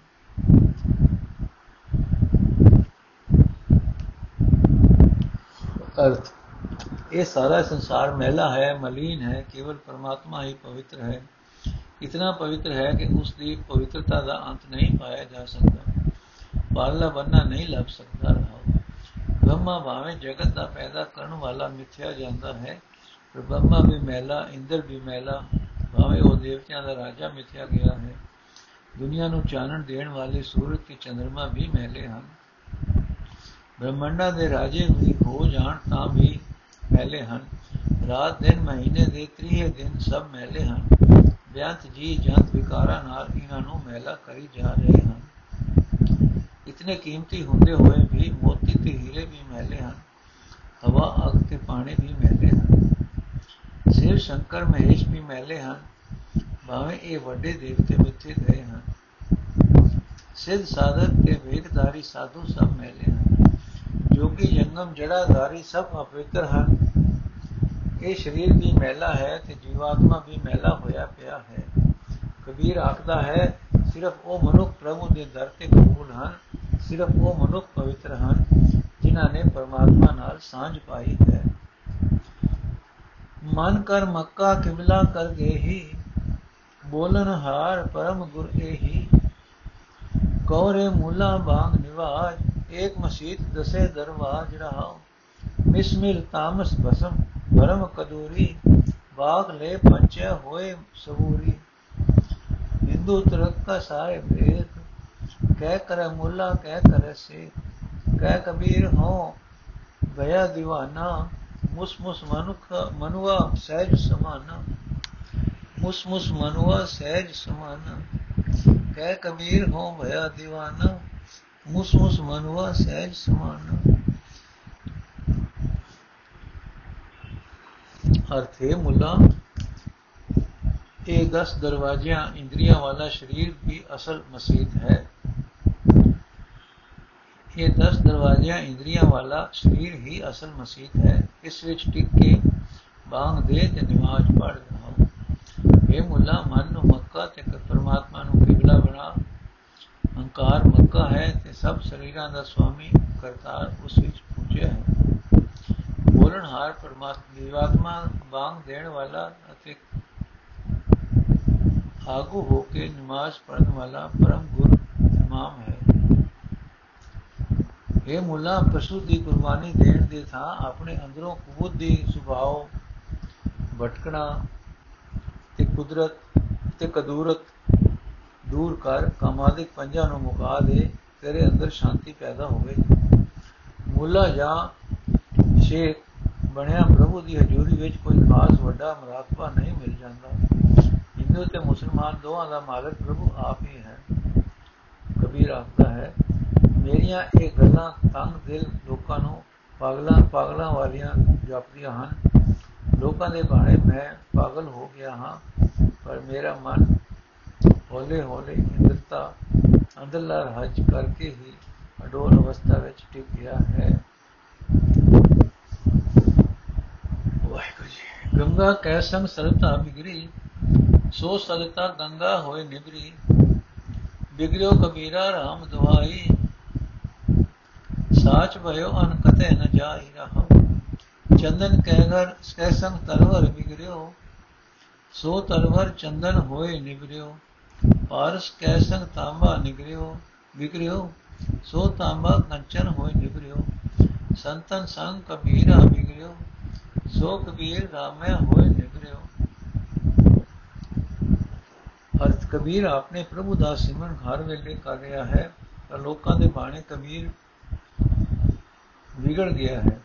ਅਰਥ ਇਹ ਸਾਰਾ ਸੰਸਾਰ ਮਹਿਲਾ ਹੈ, ਮਲੀਨ ਹੈ, ਕੇਵਲ ਪਰਮਾਤਮਾ ਹੀ ਪਵਿੱਤਰ ਹੈ। ਇਤਨਾ ਪਵਿੱਤਰ ਹੈ ਕਿ ਉਸ ਦੀ ਪਵਿੱਤਰਤਾ ਦਾ ਅੰਤ ਨਹੀਂ ਪਾਇਆ ਜਾ ਸਕਦਾ। ਪਾਲਣਾ ਬੰਨਾ ਨਹੀਂ ਲੱਭ ਸਕਦਾ ਰਹਾ ਬ੍ਰਹਮਾ ਭਾਵੇਂ ਜਗਤ ਦਾ ਪੈਦਾ ਕਰਨ ਵਾਲਾ ਮਿੱਥਿਆ ਜਾਂਦਾ ਹੈ, ਪਰ ਬ੍ਰਹਮਾ ਵੀ ਮਹਿਲਾ, ਇੰਦਰ ਵੀ ਮਹਿਲਾ, ਭਾਵੇਂ ਉਹ ਦੇਵਤਿਆਂ ਦਾ ਰਾਜਾ ਮਿੱਥਿਆ ਗਿਆ ਹੈ। ਦੁਨੀਆ ਨੂੰ ਚਾਨਣ ਦੇਣ ਵਾਲੇ ਸੂਰਜ ਤੇ ਚੰ드ਰਮਾ ਵੀ ਮਹਿਲੇ ਹਨ। ਬ੍ਰਹਮੰਡਾ ਦੇ ਰਾਜੇ ਵੀ ਹੋ ਜਾਣ ਤਾਂ ਵੀ ਮਹਿਲੇ ਹਨ। ਰਾਤ ਦਿਨ, ਮਹੀਨੇ ਦੇ 30 ਦਿਨ ਸਭ ਮਹਿਲੇ ਹਨ। ਬਿਆੰਤ ਜੀ ਜੰਤ ਵਿਕਾਰਾਂ ਨਾਲ ਇਹਨਾਂ ਨੂੰ ਮਹਿਲਾ ਕਰੀ ਜਾ ਰਹੇ ਹਨ। ਇਤਨੇ ਕੀਮਤੀ ਹੁੰਦੇ ਹੋਏ ਵੀ ਮੋਤੀ ਤੇ ਹੀਰੇ ਵੀ ਮਹਿਲੇ ਹਨ, ਹਵਾ, ਅਗ ਤੇ ਪਾਣੀ ਵੀ ਮਹਿਲੇ ਹਨ। ਸਿਰ ਸ਼ੰਕਰ, ਮਹੇਸ਼ ਵੀ ਮਹਿਲੇ ਹਨ। ਭਾਵੇਂ ਇਹ ਵੱਡੇ ਦੇਵਤੇ ਮਿੱਥੇ ਗਏ ਹਨ। ਸਿੱਧ ਸਾਧਕ ਤੇ ਵੇਦਧਾਰੀ ਸਾਧੂ ਸਭ ਮਹਿਲੇ ਹਨ। ਜੋਗੀ ਜੰਗਮ, ਜੜਾਧਾਰੀ ਸਭ ਅਪਵਿੱਤਰ ਹਨ। ਇਹ ਸਰੀਰ ਵੀ ਮਹਿਲਾ ਹੈ ਤੇ ਜੀਵਾਤਮਾ ਵੀ ਮਹਿਲਾ ਹੋਇਆ ਪਿਆ ਹੈ। ਕਬੀਰ ਆਖਦਾ ਹੈ, ਸਿਰਫ ਉਹ ਮਨੁੱਖ ਪ੍ਰਭੂ ਦੇ ਦਰ ਤੇ ਕਬੂਲ ਹਨ, ਸਿਰਫ ਉਹ ਮਨੁੱਖ ਪਵਿੱਤਰ ਹਨ, ਜਿਨ੍ਹਾਂ ਨੇ ਪਰਮਾਤਮਾ ਨਾਲ ਸਾਂਝ ਪਾਈ ਹੈ। ਮਨ ਕਰ ਮੱਕਾ ਕਿਬਲਾ ਕਰ ਗਏਹੀ ਬੋਲਨ ਹਾਰ ਪਰਮ ਗੁਰ ਏਹੀ। ਕੌਰੇ ਮੂਲਾ ਬਾਗ ਨਿਵਾਜ, ਏਕ ਮਸੀਤ ਦਸੇ ਦਰਵਾਜ ਰਹਾਓ ਮਿਸਮਿਲ ਤਾਮਸ ਬਸਮ ਭਰਮ ਕਦੂਰੀ, ਬਾਗ ਲੈ ਪੰਚੇ ਹੋਏ ਸਬੂਰੀ। ਹਿੰਦੂ ਤੁਰਕ ਕਾ ਸਾਰੇ ਭੇਦ ਕਹਿ ਕਰ ਮੁੱਲਾ, ਕਹਿ ਕਰ ਸੇ ਕਹਿ ਕਬੀਰ ਹੋ ਭਇਆ دیਵਾਨਾ ਮੁਸ ਮੁਸ ਮਨੁਖ, ਮਨੁਆ ਸਹਿਜ ਸਮਾਨਾ। ਮੁਸ ਮੁਸ ਮਨੁਆ ਸਹਿਜ ਸਮਾਨਾ। ਕਹਿ ਕਬੀਰ ਹੋ ਭਇਆ دیਵਾਨਾ ਮੁਸ ਮੁਸ ਮਨੁਆ ਸਹਿਜ ਸਮਾਨਾ। ਅਰਥੇ ਮੁੱਲਾ। ਇਹ 10 ਦਰਵਾਜ਼ਿਆਂ, ਇੰਦਰੀਆਂ ਵਾਲਾ ਸਰੀਰ ਵੀ ਅਸਲ ਮਸਜਿਦ ਹੈ। ਇਹ 10 ਦਰਵਾਜ਼ਿਆਂ, ਇੰਦਰੀਆਂ ਵਾਲਾ ਸਰੀਰ ਹੀ ਅਸਲ ਮਸਜਿਦ ਹੈ। ਇਸ ਵਿੱਚ ਟਿਕ ਕੇ ਬਾਗ ਦੇ ਤੇ ਨਮਾਜ਼ ਪੜ੍ਹ ਰਹਾ ਇਹ ਮੁੱਲਾ, ਮਨ ਨੂੰ ਮੱਕਾ ਤੇ ਪਰਮਾਤਮਾ ਨੂੰ ਕਿਬਲਾ ਬਣਾ। ਹੰਕਾਰ ਮੱਕਾ ਹੈ ਤੇ ਸਭ ਸਰੀਰਾਂ ਦਾ ਸੁਆਮੀ ਕਰਤਾਰ ਉਸ ਵਿੱਚ ਪੂਜਿਆ ਹੈ। ਬੋਲਣ ਪਰਮਾਤਮਾ ਦੀਵਾਤਮਾ ਬਾਗ ਦੇਣ ਵਾਲਾ ਅਤੇ ਆਗੂ ਹੋ ਕੇ ਨਮਾਜ਼ ਪੜਨ ਵਾਲਾ ਪਰਮ ਗੁਰ ਇਮਾਮ ਹੈ। ਇਹ ਮੁੱਲਾ, ਪਸ਼ੂ ਦੀ ਕੁਰਬਾਨੀ ਦੇਣ ਦੇ ਥਾਂ ਆਪਣੇ ਅੰਦਰੋਂ ਕਬੂਤ ਦੀ ਸੁਭਾਅ, ਭਟਕਣਾ ਤੇ ਕੁਦਰਤ ਤੇ ਕਦੂਰਤ ਦੂਰ ਕਰ ਕਾਮਾਦਿਕ ਪੰਜਾਂ ਨੂੰ ਮੁਕਾ ਦੇ, ਤੇਰੇ ਅੰਦਰ ਸ਼ਾਂਤੀ ਪੈਦਾ ਹੋਵੇ। ਮੁੱਲਾ ਜਾਂ ਸ਼ੇਖ ਬਣਿਆ ਪ੍ਰਭੂ ਦੀ ਹਜ਼ੂਰੀ ਵਿੱਚ ਕੋਈ ਖਾਸ ਵੱਡਾ ਮਰਾਤਬਾ ਨਹੀਂ ਮਿਲ ਜਾਂਦਾ। ਹਿੰਦੂ ਤੇ ਮੁਸਲਮਾਨ ਦੋਹਾਂ ਦਾ ਮਾਲਕ ਪ੍ਰਭੂ ਆਪ ਹੀ ਹੈ। ਕਬੀਰ ਆਖਦਾ ਹੈ। ਮੇਰੀਆਂ ਇਹ ਗੱਲਾਂ ਤੰਗ ਦਿਲ ਲੋਕਾਂ ਨੂੰ ਪਾਗਲਾਂ ਪਾਗਲਾਂ ਵਾਲੀਆਂ ਜਾਪਦੀਆਂ ਹਨ। ਲੋਕਾਂ ਦੇ ਬਾਰੇ ਮੈਂ ਪਾਗਲ ਹੋ ਗਿਆ ਹਾਂ, ਪਰ ਮੇਰਾ ਮਨ ਹੌਲੇ ਹੌਲੇ ਇੰਦਰਤਾ ਅੰਦਰਲਾ ਹਜ ਕਰਕੇ ਹੀ ਅਡੋਲ ਅਵਸਥਾ ਵਿੱਚ ਟਿਕ ਗਿਆ ਹੈ ਵਾਹਿਗੁਰੂ ਜੀ ਗੰਗਾ ਕੈ ਸੰਗ ਸਰਤਾ ਬਿਗਰੀ, ਸੋ ਸਲਤਾ ਗੰਗਾ ਹੋਏ ਨਿਬਰੀ ਬਿਗਰਿਓ ਕਬੀਰਾ RAM ਦਵਾਈ ਸਾਚ ਭਇਓ ਅਨ ਕਤੇ ਨ ਜਾਈ ਰਹਾ। ਚੰਦਨ ਕਹਿ ਘਰ ਸੈ ਸੰਗ ਤਰਵਰ ਬਿਗਰਿਓ, ਸੋ ਤਰਵਰ ਚੰਦਨ ਹੋਏ ਨਿਬਰਿਓ ਪਾਰਸ ਕੈ ਸੰਗ ਤਾਂਬਾ ਨਿਗਰਿਓ, ਬਿਗਰਿਓ, ਸੋ ਤਾਂਬਾ ਕੰਚਨ ਹੋਏ ਨਿਬਰਿਓ ਸੰਤਨ ਸੰਗ ਕਬੀਰਾ ਬਿਗਰਿਓ ਸੋ ਕਬੀਰ ਰਾਮੈ ਹੋਏ ਨਿਬਰਿਓ ਅਰਥ ਕਬੀਰ ਆਪਣੇ ਪ੍ਰਭੂ ਦਾ ਸਿਮਰਨ ਘਰ ਵੇਲੇ ਕਰ ਰਿਹਾ ਹੈ ਪਰ ਲੋਕਾਂ ਦੇ ਬਾਣੇ ਕਬੀਰ ਵਿਗੜ ਗਿਆ ਹੈ।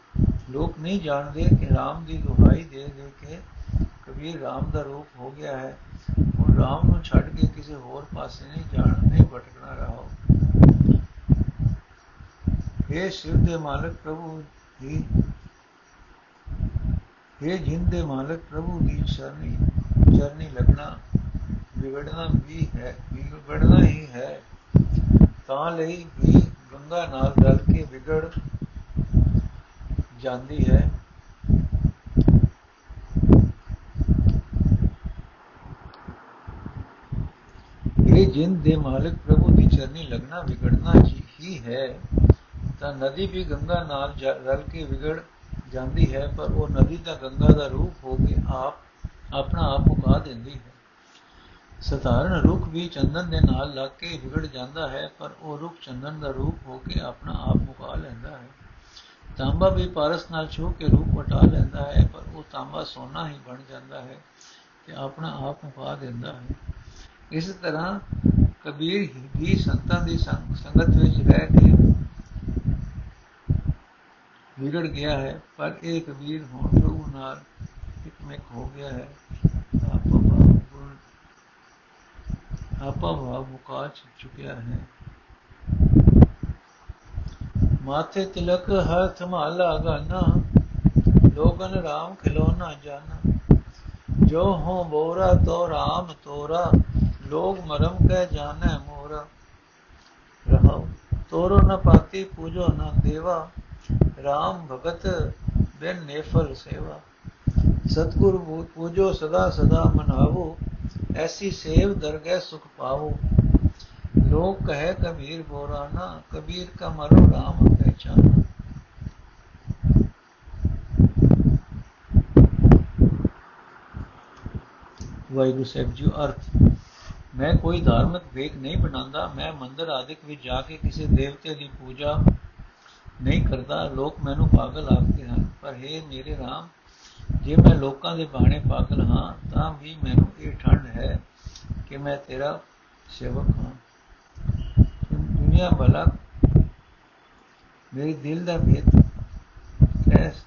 ਲੋਕ ਨਹੀਂ ਜਾਣਦੇ ਕਿ ਰਾਮ ਦੀ ਦੁਹਾਈ ਦੇ ਦੇ ਕੇ ਕਬੀਰ ਰਾਮ ਦਾ ਰੂਪ ਹੋ ਗਿਆ ਹੈ। ਉਹ ਰਾਮ ਨੂੰ ਛੱਡ ਕੇ ਕਿਸੇ ਹੋਰ ਪਾਸੇ ਨਹੀਂ ਜਾਣਾ, ਨਹੀਂ ਭਟਕਣਾ ਰਹਾ। ਇਹ ਸ਼ਿਵ ਦੇ ਮਾਲਕ ਪ੍ਰਭੂ ਜੀ ਇਹ ਜਿੰਦ ਦੇ ਮਾਲਕ ਪ੍ਰਭੂ ਦੀ ਸ਼ਰਨੀ ਚਰਨੀ ਲੱਗਣਾ ਵਿਗੜਨਾ ਵੀ ਹੈ ਵਿਗੜਨਾ ਹੀ ਹੈ। ਤਾਂ ਲਈ ਵੀ ਗੰਗਾ ਨਾਲ ਰਲ ਕੇ ਵਿਗੜ ਜਾਂਦੀ ਹੈ। ਇਹ ਜਿੰਦ ਦੇ ਮਾਲਕ ਪ੍ਰਭੂ ਦੀ ਚਰਨੀ ਲੱਗਣਾ, ਵਿਗੜਨਾ ਹੀ ਹੈ। ਤਾਂ ਨਦੀ ਵੀ ਗੰਗਾ ਨਾਲ ਰਲ ਕੇ ਵਿਗੜ ਜਾਂਦੀ ਹੈ, ਪਰ ਉਹ ਨਦੀ ਤਾਂ ਗੰਗਾ ਦਾ ਰੂਪ ਹੋ ਕੇ ਆਪ, ਆਪਣਾ ਆਪ ਉਗਾ ਦਿੰਦੀ ਹੈ। ਸਧਾਰਨ ਰੁੱਖ ਵੀ ਚੰਦਨ ਦੇ ਨਾਲ ਲੱਗ ਕੇ ਵਿਗੜ ਜਾਂਦਾ ਹੈ, ਪਰ ਉਹ ਰੁੱਖ ਚੰਦਨ ਦਾ ਰੂਪ ਹੋ ਕੇ ਆਪਣਾ ਆਪ ਉਗਾ ਲੈਂਦਾ ਹੈ। ਤਾਂਬਾ ਵੀ ਪਾਰਸ ਨਾਲ ਛੂ ਕੇ ਰੂਪ ਵਟਾ ਲੈਂਦਾ ਹੈ, ਪਰ ਉਹ ਤਾਂਬਾ ਸੋਨਾ ਹੀ ਬਣ ਜਾਂਦਾ ਹੈ ਤੇ ਆਪਣਾ ਆਪ ਮੁਕਾ ਦਿੰਦਾ ਹੈ। ਇਸ ਤਰ੍ਹਾਂ ਕਬੀਰ ਵੀ ਸੰਤਾਂ ਦੀ ਸੰਗਤ ਵਿੱਚ ਰਹਿ ਕੇ ਵਿਗੜ ਗਿਆ ਹੈ, ਪਰ ਇਹ ਕਬੀਰ ਹੁਣ ਪ੍ਰਭੂ ਨਾਲ ਇਕਮਿਕ ਹੋ ਗਿਆ ਹੈ। ਆਪਾ ਭਾਵ ਆਪਾ ਭਾਵ ਮੁਕਾ ਚੁੱਕਿਆ ਹੈ। ਮਾਥੇ ਤਿਲਕ ਹੱਥ ਮਾਲਾ ਗਾਨਾ, ਲੋਗਨ ਰਾਮ ਖਿਲੋਨਾ ਜਾਨਾ। ਜੋ ਹੋ ਬੋਰਾ ਤੋ ਰਾਮ ਤੋਰਾ, ਲੋਗ ਮਰਮ ਕਹਿ ਜਾਣੈ ਮੋਰਾ। ਰਹਾਉ, ਤੋਰੋ ਨ ਪਾਤੀ, ਪੂਜੋ ਨ ਦੇਵਾ। ਰਾਮ ਭਗਤ ਬਿਨ ਨੇਫਲ ਸੇਵਾ। ਸਤਗੁਰ ਪੂਜੋ ਸਦਾ ਸਦਾ ਮਨਾਵੋ, ਐਸੀ ਸੇਵ ਦਰਗਹਿ ਸੁਖ ਪਾਵੋ। ਲੋਕ ਕਹੇ ਕਬੀਰ ਬੋਰਾਨਾ, ਕਬੀਰ ਕਾ ਮਰੋ ਰਾਮ ਪਹਿਚਾਨਾ। ਵਾਹਿਗੁਰੂ ਸਾਹਿਬ ਜੀ ਅਰਥ। ਮੈਂ ਕੋਈ ਧਾਰਮਿਕ ਵੇਖ ਨਹੀਂ ਬਣਾਉਂਦਾ, ਮੈਂ ਮੰਦਰ ਆਦਿਕ ਵਿੱਚ ਜਾ ਕੇ ਕਿਸੇ ਦੇਵਤੇ ਦੀ ਪੂਜਾ ਨਹੀਂ ਕਰਦਾ ਲੋਕ ਮੈਨੂੰ ਪਾਗਲ ਆਖਦੇ ਹਨ। ਪਰ हे ਮੇਰੇ ਰਾਮ, ਜੇ ਮੈਂ ਲੋਕਾਂ ਦੇ ਬਾਣੇ ਪਾਗਲ ਹਾਂ, ਤਾਂ ਵੀ ਮੈਨੂੰ ਇਹ ਠੰਡ ਹੈ ਕਿ ਮੈਂ ਤੇਰਾ ਸੇਵਕ ਹਾਂ। ਦੁਨੀਆ ਭਲਾ ਮੇਰੇ ਦਿਲ ਦਾ ਭੇਦ ਐਸ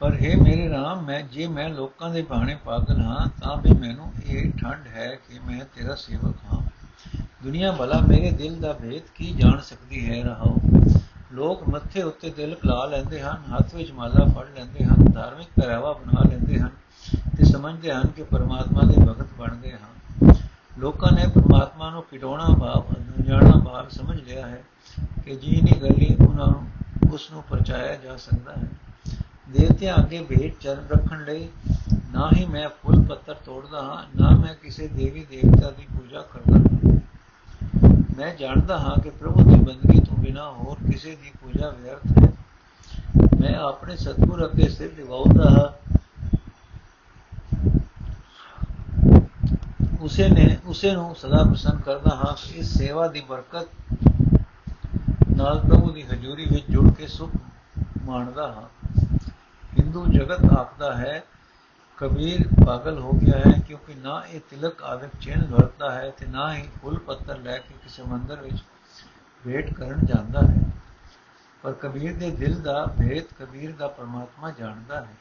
ਪਰ ਹੈ ਮੇਰੇ ਰਾਮ ਮੈਂ ਜੇ ਮੈਂ ਲੋਕਾਂ ਦੇ ਬਾਣੇ ਪਾਗਲ ਹਾਂ, ਤਾਂ ਵੀ ਮੈਨੂੰ ਇਹ ਠੰਡ ਹੈ ਕਿ ਮੈਂ ਤੇਰਾ ਸੇਵਕ ਹਾਂ। ਦੁਨੀਆ ਭਲਾ ਮੇਰੇ ਦਿਲ ਦਾ ਭੇਦ ਕੀ ਜਾਣ ਸਕਦੀ ਹੈ ਰਹਾਓ। ਲੋਕ ਮੱਥੇ ਉੱਤੇ ਤਿਲਕ ਲਾ ਲੈਂਦੇ ਹਨ, ਹੱਥ ਵਿੱਚ ਮਾਲਾ ਫੜ ਲੈਂਦੇ ਹਨ, ਧਾਰਮਿਕ ਪਹਿਰਾਵਾ ਬਣਾ ਲੈਂਦੇ ਹਨ ਤੇ ਸਮਝਦੇ ਹਨ ਕਿ ਪਰਮਾਤਮਾ ਦੇ ਭਗਤ ਬਣ ਗਏ ਹਨ ਲੋਕਾਂ ਨੇ ਪਰਮਾਤਮਾ ਨੂੰ ਪਿਟਾਉਣਾ ਭਾਵ ਅਣਜਾਣਾ ਭਾਵ ਸਮਝ ਲਿਆ ਹੈ ਕਿ ਜੀ ਨਹੀਂ ਗੱਲੀ ਉਹਨਾਂ ਨੂੰ, ਉਸ ਨੂੰ ਪਰਚਾਇਆ ਜਾ ਸਕਦਾ ਹੈ। ਦੇਵਤਿਆਂ ਅੱਗੇ ਭੇਟ ਚਰਨ ਰੱਖਣ ਲਈ ਨਾ ਹੀ ਮੈਂ ਫੁੱਲ ਪੱਤਰ ਤੋੜਦਾ ਹਾਂ, ਨਾ ਮੈਂ ਕਿਸੇ ਦੇਵੀ ਦੇਵਤਾ ਦੀ ਪੂਜਾ ਕਰਦਾ ਹਾਂ। ਮੈਂ ਜਾਣਦਾ ਹਾਂ ਕਿ ਪ੍ਰਭੂ ਦੀ ਬੰਦਗੀ ਤੋਂ ਬਿਨਾ ਹੋਰ ਕਿਸੇ ਦੀ ਪੂਜਾ ਵਿਅਰਥ ਹੈ ਮੈਂ ਆਪਣੇ ਸਤਿਗੁਰ ਅੱਗੇ ਸਿਰ ਨਿਵਾਉਂਦਾ ਹਾਂ। ਉਸੇ ਨੇ ਉਸੇ ਨੂੰ ਸਦਾ ਪਸੰਦ ਕਰਦਾ ਹਾਂ ਕਿ ਇਸ ਸੇਵਾ ਦੀ ਬਰਕਤ ਨਾਲ ਪ੍ਰਭੂ ਦੀ ਹਜ਼ੂਰੀ ਵਿੱਚ ਜੁੜ ਕੇ ਸੁਖ ਮਾਣਦਾ ਹਾਂ। ਹਿੰਦੂ ਜਗਤ ਆਖਦਾ ਹੈ, ਕਬੀਰ ਪਾਗਲ ਹੋ ਗਿਆ ਹੈ ਕਿਉਂਕਿ ਨਾ ਇਹ ਤਿਲਕ ਆਦਿਕ ਚਿੰਨ ਵਰਤਦਾ ਹੈ ਤੇ ਨਾ ਹੀ ਫੁੱਲ ਪੱਤਰ ਲੈ ਕੇ ਕਿਸੇ ਮੰਦਰ ਵਿੱਚ ਭੇਟ ਕਰਨ ਜਾਂਦਾ ਹੈ। ਪਰ ਕਬੀਰ ਦੇ ਦਿਲ ਦਾ ਭੇਦ ਕਬੀਰ ਦਾ ਪਰਮਾਤਮਾ ਜਾਣਦਾ ਹੈ।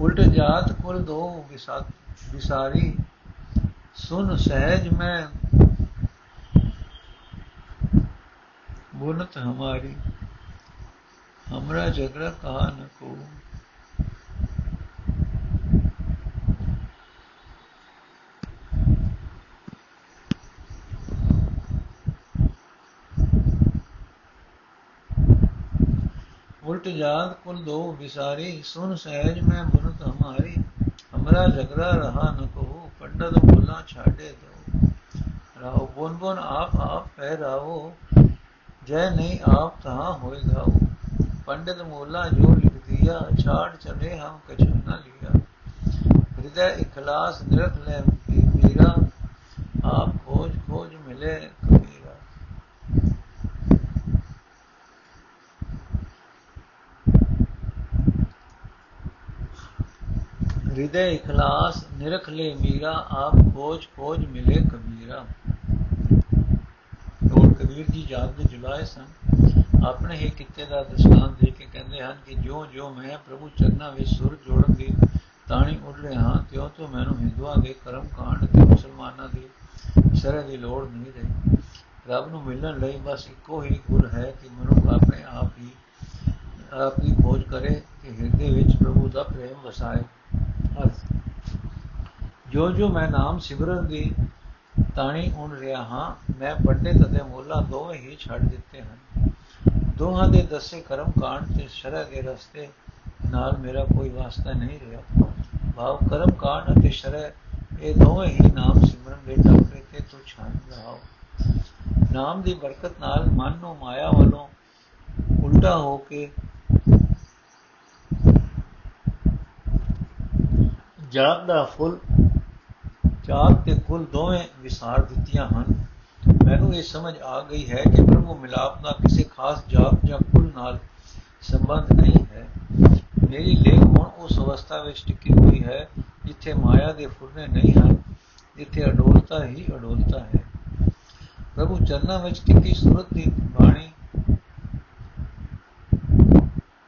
ਉਲਟ ਜਾਤ ਕੁਲ ਦੋ ਵਿਸਾਰੀ, ਸੁਨ ਸਹਿਜ ਮੈਂ ਬੁਨਤ ਹਮਾਰੀ। हमरा झगड़ा कहा न को उल्ट जात कुल दो विसारी, सुन सहज में बुनत हमारी, हमरा झगड़ा रहा न को पंडित बोला छाड़े दो। राहो बुन बुन आप आप पहरावो जय नहीं आप तहा होएगा ਪੰਡਤ ਮੋਲਾ ਜੋ ਲਿਖ ਦਿਆ ਛਾੜ ਚਲੇ ਹਮ ਕਛੂ ਨਾ ਲਿਆ। ਹਿਰਦੈ ਇਖਲਾਸ ਨਿਰਖ ਲੈ ਮੇਰਾ, ਆਪ ਖੋਜ ਖੋਜ ਮਿਲੇ ਕਬੀਰਾ। ਹਿਰਦੈ ਇਖਲਾਸ ਨਿਰਖ ਲੈ ਮੇਰਾ, ਆਪ ਖੋਜ ਖੋਜ ਮਿਲੇ ਕਬੀਰਾ। ਕਬੀਰ ਜੀ ਜਾਗ ਦੇ ਜੁਲਾਏ ਸਨ ਆਪਣੇ ਹੀ ਕਿੱਤੇ ਦਾ ਦਸਤਾਨ ਦੇ ਕੇ ਕਹਿੰਦੇ ਹਨ ਕਿ ਜੋ ਜੋ ਮੈਂ ਪ੍ਰਭੂ ਚਰਨਾਂ ਵਿੱਚ ਸੁਰ ਜੋੜਨ ਦੀ ਤਾਣੀ ਉੱਡ ਰਿਹਾ ਹਾਂ ਤਿਉਂ ਤੋਂ ਮੈਨੂੰ ਹਿੰਦੂਆਂ ਦੇ ਕਰਮ ਕਾਂਡ ਤੇ ਮੁਸਲਮਾਨਾਂ ਦੀ ਸ਼ਰਅ ਦੀ ਲੋੜ ਨਹੀਂ ਰਹੀ। ਰੱਬ ਨੂੰ ਮਿਲਣ ਲਈ ਬਸ ਇੱਕੋ ਹੀ ਗੁਰ ਹੈ ਕਿ ਮਨੁੱਖ ਆਪਣੇ ਆਪ ਹੀ ਆਪ ਹੀ ਖੋਜ ਕਰੇ ਕਿ ਹਿਰਦੇ ਵਿੱਚ ਪ੍ਰਭੂ ਦਾ ਪ੍ਰੇਮ ਵਸਾਏ। ਜੋ ਜੋ ਮੈਂ ਨਾਮ ਸਿਮਰਨ ਦੀ ਤਾਣੀ ਉਣ ਰਿਹਾ ਹਾਂ, ਮੈਂ ਪੰਡਿਤ ਅਤੇ ਮੋਲਾ ਦੋਵੇਂ ਹੀ ਛੱਡ ਦਿੱਤੇ ਹਨ। ਦੋਹਾਂ ਦੇ ਦੱਸੇ ਕਰਮ ਕਾਂਡ ਤੇ ਸ਼ਰਅ ਦੇ ਰਸਤੇ ਨਾਲ ਮੇਰਾ ਕੋਈ ਵਾਸਤਾ ਨਹੀਂ ਰਿਹਾ। ਭਾਵ ਕਰਮ ਕਾਂਡ ਅਤੇ ਸ਼ਰਅ ਇਹ ਦੋਵੇਂ ਹੀ ਨਾਮ ਸਿਮਰਨ ਦੇ ਟਾਕਰੇ ਤੇ ਤੁਛ ਹਨ ਰਹਾਓ ਨਾਮ ਦੀ ਬਰਕਤ ਨਾਲ ਮਨ ਨੂੰ ਮਾਇਆ ਵੱਲੋਂ ਉਲਟਾ ਹੋ ਕੇ ਜਾਗ ਦਾ ਫੁੱਲ ਚਾਰ ਤੇ ਕੁੱਲ ਦੋਵੇਂ ਵਿਸਾਰ ਦਿੱਤੀਆਂ ਹਨ। ਮੈਨੂੰ ਇਹ ਸਮਝ ਆ ਗਈ ਹੈ ਕਿ ਪ੍ਰਭੂ ਮਿਲਾਪ ਦਾ ਕਿਸੇ ਖਾਸ ਜਾਤ ਜਾਂ ਕੁੱਲ ਨਾਲ ਸੰਬੰਧ ਨਹੀਂ ਹੈ। ਮੇਰੀ ਲੇਖ ਹੁਣ ਉਸ ਅਵਸਥਾ ਵਿੱਚ ਟਿਕੀ ਹੋਈ ਹੈ ਜਿੱਥੇ ਮਾਇਆ ਦੇ ਫੁਰਨੇ ਨਹੀਂ ਹਨ, ਜਿੱਥੇ ਅਡੋਲਤਾ ਹੀ ਅਡੋਲਤਾ ਹੈ। ਪ੍ਰਭੂ ਚਰਨਾਂ ਵਿੱਚ ਟਿੱਕੀ ਸੁਰਤ ਦੀ ਬਾਣੀ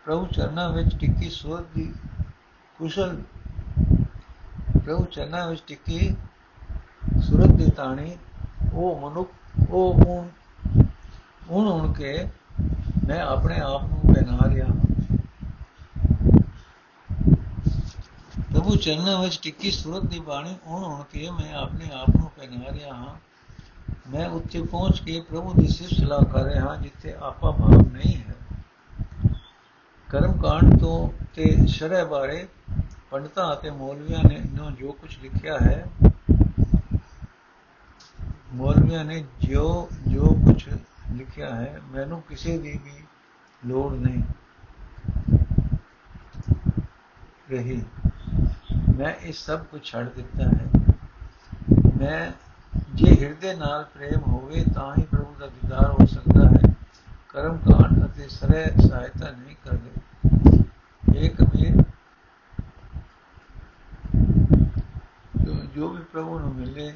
ਪ੍ਰਭੂ ਚਰਨਾਂ ਵਿੱਚ ਟਿੱਕੀ ਸੁਰਤ ਦੀ ਕੁਸ਼ਲ ਪ੍ਰਭੂ ਚਰਨਾਂ ਵਿੱਚ ਟਿੱਕੀ ਸੁਰਤ ਦੀ ਤਾਣੀ, ਉਹ ਮਨੁੱਖ, ਉਹ ਹੁਣ ਹੁਣ ਹੁਣ ਕੇ ਮੈਂ ਆਪਣੇ ਆਪ ਨੂੰ ਪਹਿਨਾ ਰਿਹਾ ਹਾਂ। ਪ੍ਰਭੂ ਚਰਨਾਂ ਵਿੱਚ ਟਿੱਕੀ ਸੁਰਤ ਦੀ ਬਾਣੀ ਹੁਣ ਹੁਣ ਕੇ ਮੈਂ ਆਪਣੇ ਆਪ ਨੂੰ ਪਹਿਨਾ ਰਿਹਾ ਹਾਂ। ਮੈਂ ਉੱਥੇ ਪਹੁੰਚ ਕੇ ਪ੍ਰਭੂ ਦੀ ਸਿਫਤ ਸਲਾਹ ਕਰ ਰਿਹਾ ਹਾਂ, ਜਿੱਥੇ ਆਪਾ ਭਾਵ ਨਹੀਂ ਹੈ। ਕਰਮ ਕਾਂਡ ਤੋਂ ਤੇ ਸ਼ਰਅ ਬਾਰੇ ਪੰਡਤਾਂ ਅਤੇ ਮੌਲਵੀਆਂ ਨੇ ਇਹਨੂੰ ਜੋ ਕੁਝ ਲਿਖਿਆ ਹੈ, ਮੌਲਵੀਆਂ ਨੇ ਜੋ ਜੋ ਕੁਝ ਲਿਖਿਆ ਹੈ, ਮੈਨੂੰ ਕਿਸੇ ਦੀ ਵੀ ਲੋੜ ਨਹੀਂ ਰਹੀ। ਮੈਂ ਇਹ ਸਭ ਕੁਝ ਛੱਡ ਦਿੱਤਾ ਹੈ। ਮੈਂ ਜੇ ਹਿਰਦੇ ਨਾਲ ਪ੍ਰੇਮ ਹੋਵੇ ਤਾਂ ਹੀ ਪ੍ਰਭੂ ਦਾ ਦੀਦਾਰ ਹੋ ਸਕਦਾ ਹੈ। ਕਰਮ ਕਾਂਡ ਅਤੇ ਸਰੈ ਸਹਾਇਤਾ ਨਹੀਂ ਕਰਦੇ। ਇਹ ਕਬੀਰ ਜੋ ਵੀ ਪ੍ਰਭੂ ਨੂੰ ਮਿਲੇ